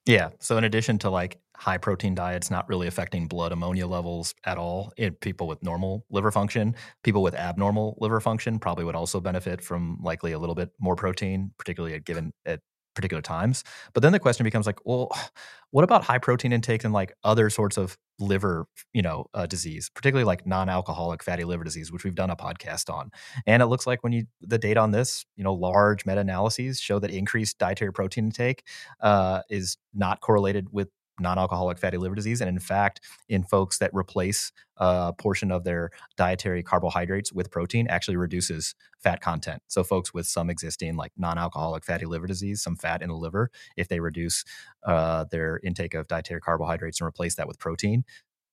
Yeah. So in addition to like high protein diets not really affecting blood ammonia levels at all in people with normal liver function, people with abnormal liver function probably would also benefit from likely a little bit more protein, particularly at given at particular times. But then the question becomes like, well, [SIGHS] what about high protein intake and like other sorts of liver, you know, uh, disease, particularly like non-alcoholic fatty liver disease, which we've done a podcast on. And it looks like when you the data on this, you know, large meta-analyses show that increased dietary protein intake uh, is not correlated with non-alcoholic fatty liver disease and in fact in folks that replace a portion of their dietary carbohydrates with protein actually reduces fat content so folks with some existing like non-alcoholic fatty liver disease some fat in the liver if they reduce uh, their intake of dietary carbohydrates and replace that with protein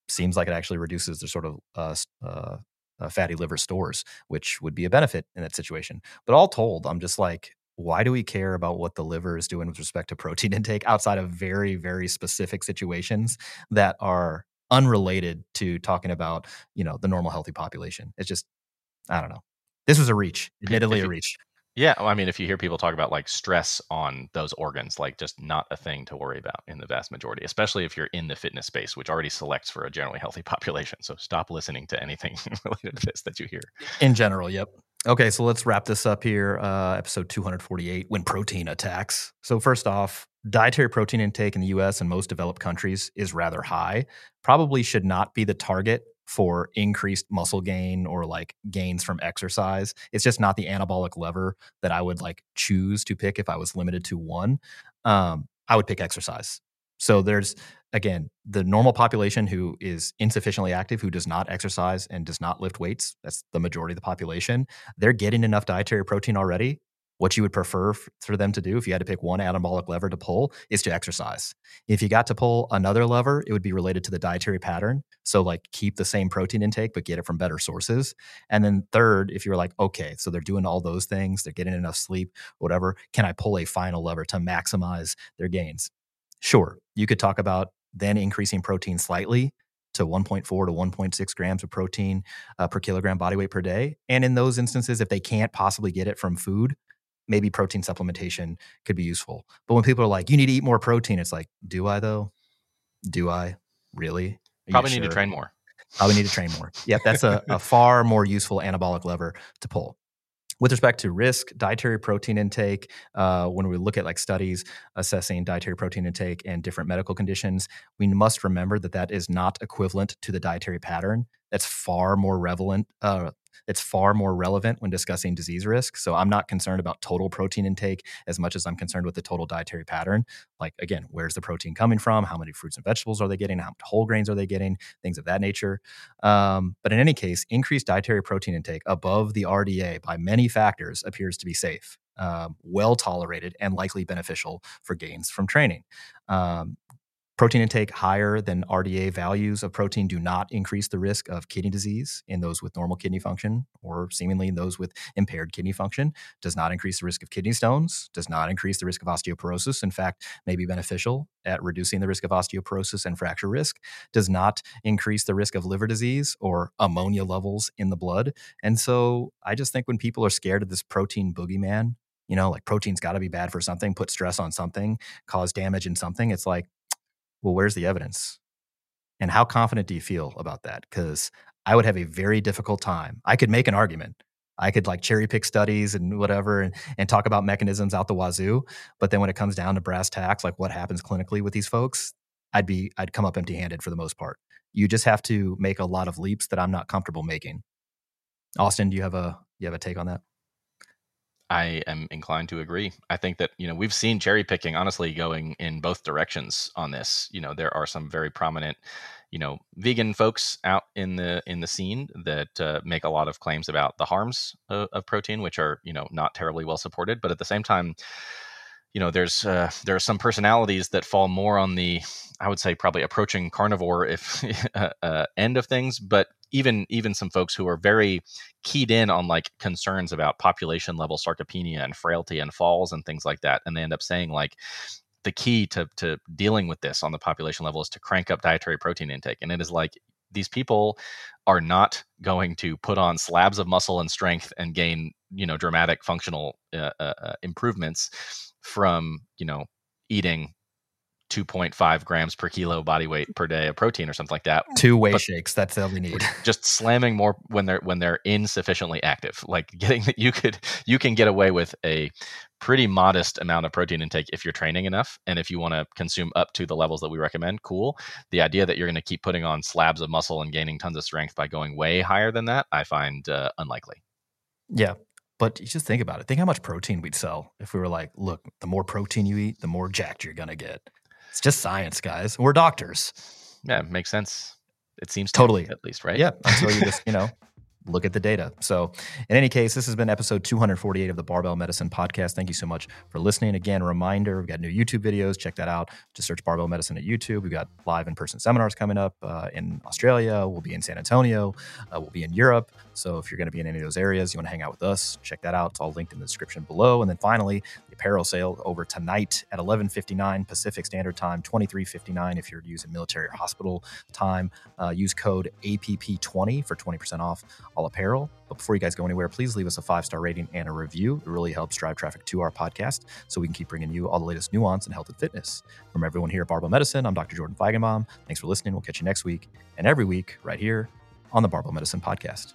seems like it actually reduces their sort of uh, uh, uh, fatty liver stores, which would be a benefit in that situation. But all told, I'm just like, why do we care about what the liver is doing with respect to protein [LAUGHS] intake outside of very very specific situations that are unrelated to talking about you know the normal healthy population? It's just i don't know. This was a reach [LAUGHS] admittedly a reach. Yeah well, i mean if you hear people talk about like stress on those organs like just not a thing to worry about in the vast majority especially if you're in the fitness space which already selects for a generally healthy [LAUGHS] population. So stop listening to anything related to this that you hear. In general yep Okay, so let's wrap this up here. Uh, episode 248 When Protein Attacks. So, first off, dietary protein intake in the US and most developed countries is rather high. Probably should not be the target for increased muscle gain or like gains from exercise. It's just not the anabolic lever that I would like choose to pick if I was limited to one. Um, I would pick exercise. So, there's again, the normal population who is insufficiently active, who does not exercise and does not lift weights, that's the majority of the population, they're getting enough dietary protein already. what you would prefer for them to do if you had to pick one anabolic lever to pull is to exercise. If you got to pull another lever, it would be related to the dietary pattern. So, like, keep the same protein intake, but get it from better sources. And then, third, if you're like, okay, so they're doing all those things, they're getting enough sleep, whatever, can I pull a final lever to maximize their gains? Sure, you could talk about then increasing protein slightly to 1.4 to 1.6 grams of protein uh, per kilogram body weight per day. And in those instances, if they can't possibly get it from food, maybe protein supplementation could be useful. But when people are like, you need to eat more protein, it's like, do I though? Do I really? Are Probably need sure? to train more. Probably need to train more. Yep, that's a, a [LAUGHS] far more useful anabolic lever to pull with respect to risk dietary protein intake uh, when we look at like studies assessing dietary protein intake and different medical conditions we must remember that that is not equivalent to the dietary pattern. That's far more relevant uh, it's far more relevant when discussing disease risk. So I'm not concerned about total protein intake as much as I'm concerned with the total dietary pattern. Like, again, where's the protein coming from? How many fruits and vegetables are they getting? How whole grains are they getting? Things of that nature. Um, but in any case, increased dietary protein intake above the RDA by many factors appears to be safe. Um, well tolerated and likely beneficial for gains from training. Um, Protein intake higher than RDA values of protein do not increase the risk of kidney disease in those with normal kidney function or seemingly in those with impaired kidney function. Does not increase the risk of kidney stones, does not increase the risk of osteoporosis. In fact, may be beneficial at reducing the risk of osteoporosis and fracture risk. Does not increase the risk of liver disease or ammonia levels in the blood. And so I just think when people are scared of this protein boogeyman, you know, like protein's got to be bad for something, put stress on something, cause damage in something. It's like, well, where's the evidence? And how confident do you feel about that? Because I would have a very difficult time. I could make an argument. I could like cherry pick studies and whatever and, and talk about mechanisms out the wazoo. But then when it comes down to brass tacks, like what happens clinically with these folks, I'd be I'd come up empty handed for the most part. You just have to make a lot of leaps that I'm not comfortable making. Austin, do you have a you have a take on that? I am inclined to agree. I think that you know we've seen cherry picking honestly going in both directions on this. You know there are some very prominent, you know, vegan folks out in the in the scene that uh, make a lot of claims about the harms of, of protein, which are you know not terribly well supported. But at the same time, you know there's uh, there are some personalities that fall more on the I would say probably approaching carnivore if [LAUGHS] uh, uh, end of things, but even even some folks who are very keyed in on like concerns about population level sarcopenia and frailty and falls and things like that, and they end up saying like the key to to dealing with this on the population level is to crank up dietary protein intake, and it is like these people are not going to put on slabs of muscle and strength and gain you know dramatic functional uh, uh, improvements from you know eating 2.5 grams per kilo body weight per day of protein or something like that. Two whey shakes. That's all we need. Just slamming more when they're when they're insufficiently active. Like [LAUGHS] getting that you could you can get away with a pretty modest amount of protein intake if you're training enough and if you want to consume up to the levels that we recommend cool the idea that you're going to keep putting on slabs of muscle and gaining tons of strength by going way higher than that i find uh, unlikely yeah but you just think about it think how much protein we'd sell if we were like look the more protein you eat the more jacked you're going to get it's just science, guys. We're doctors. Yeah, makes sense. It seems totally, to, at least, right? Yeah, until you just you know [LAUGHS] look at the data. So, in any case, this has been episode 248 of the Barbell Medicine Podcast. Thank you so much for listening. Again, reminder we've got new YouTube videos. Check that out. Just search Barbell Medicine at YouTube. We've got live in person seminars coming up uh, in Australia. We'll be in San Antonio. Uh, we'll be in Europe. So, if you're going to be in any of those areas, you want to hang out with us, check that out. It's all linked in the description below. And then finally, the apparel sale over tonight at 11:59 Pacific Standard Time, 23:59 if you're using military or hospital time. Uh, use code APP20 for 20% off all apparel. But before you guys go anywhere, please leave us a five star rating and a review. It really helps drive traffic to our podcast so we can keep bringing you all the latest nuance in health and fitness. From everyone here at Barbell Medicine, I'm Dr. Jordan Feigenbaum. Thanks for listening. We'll catch you next week and every week right here on the Barbell Medicine Podcast.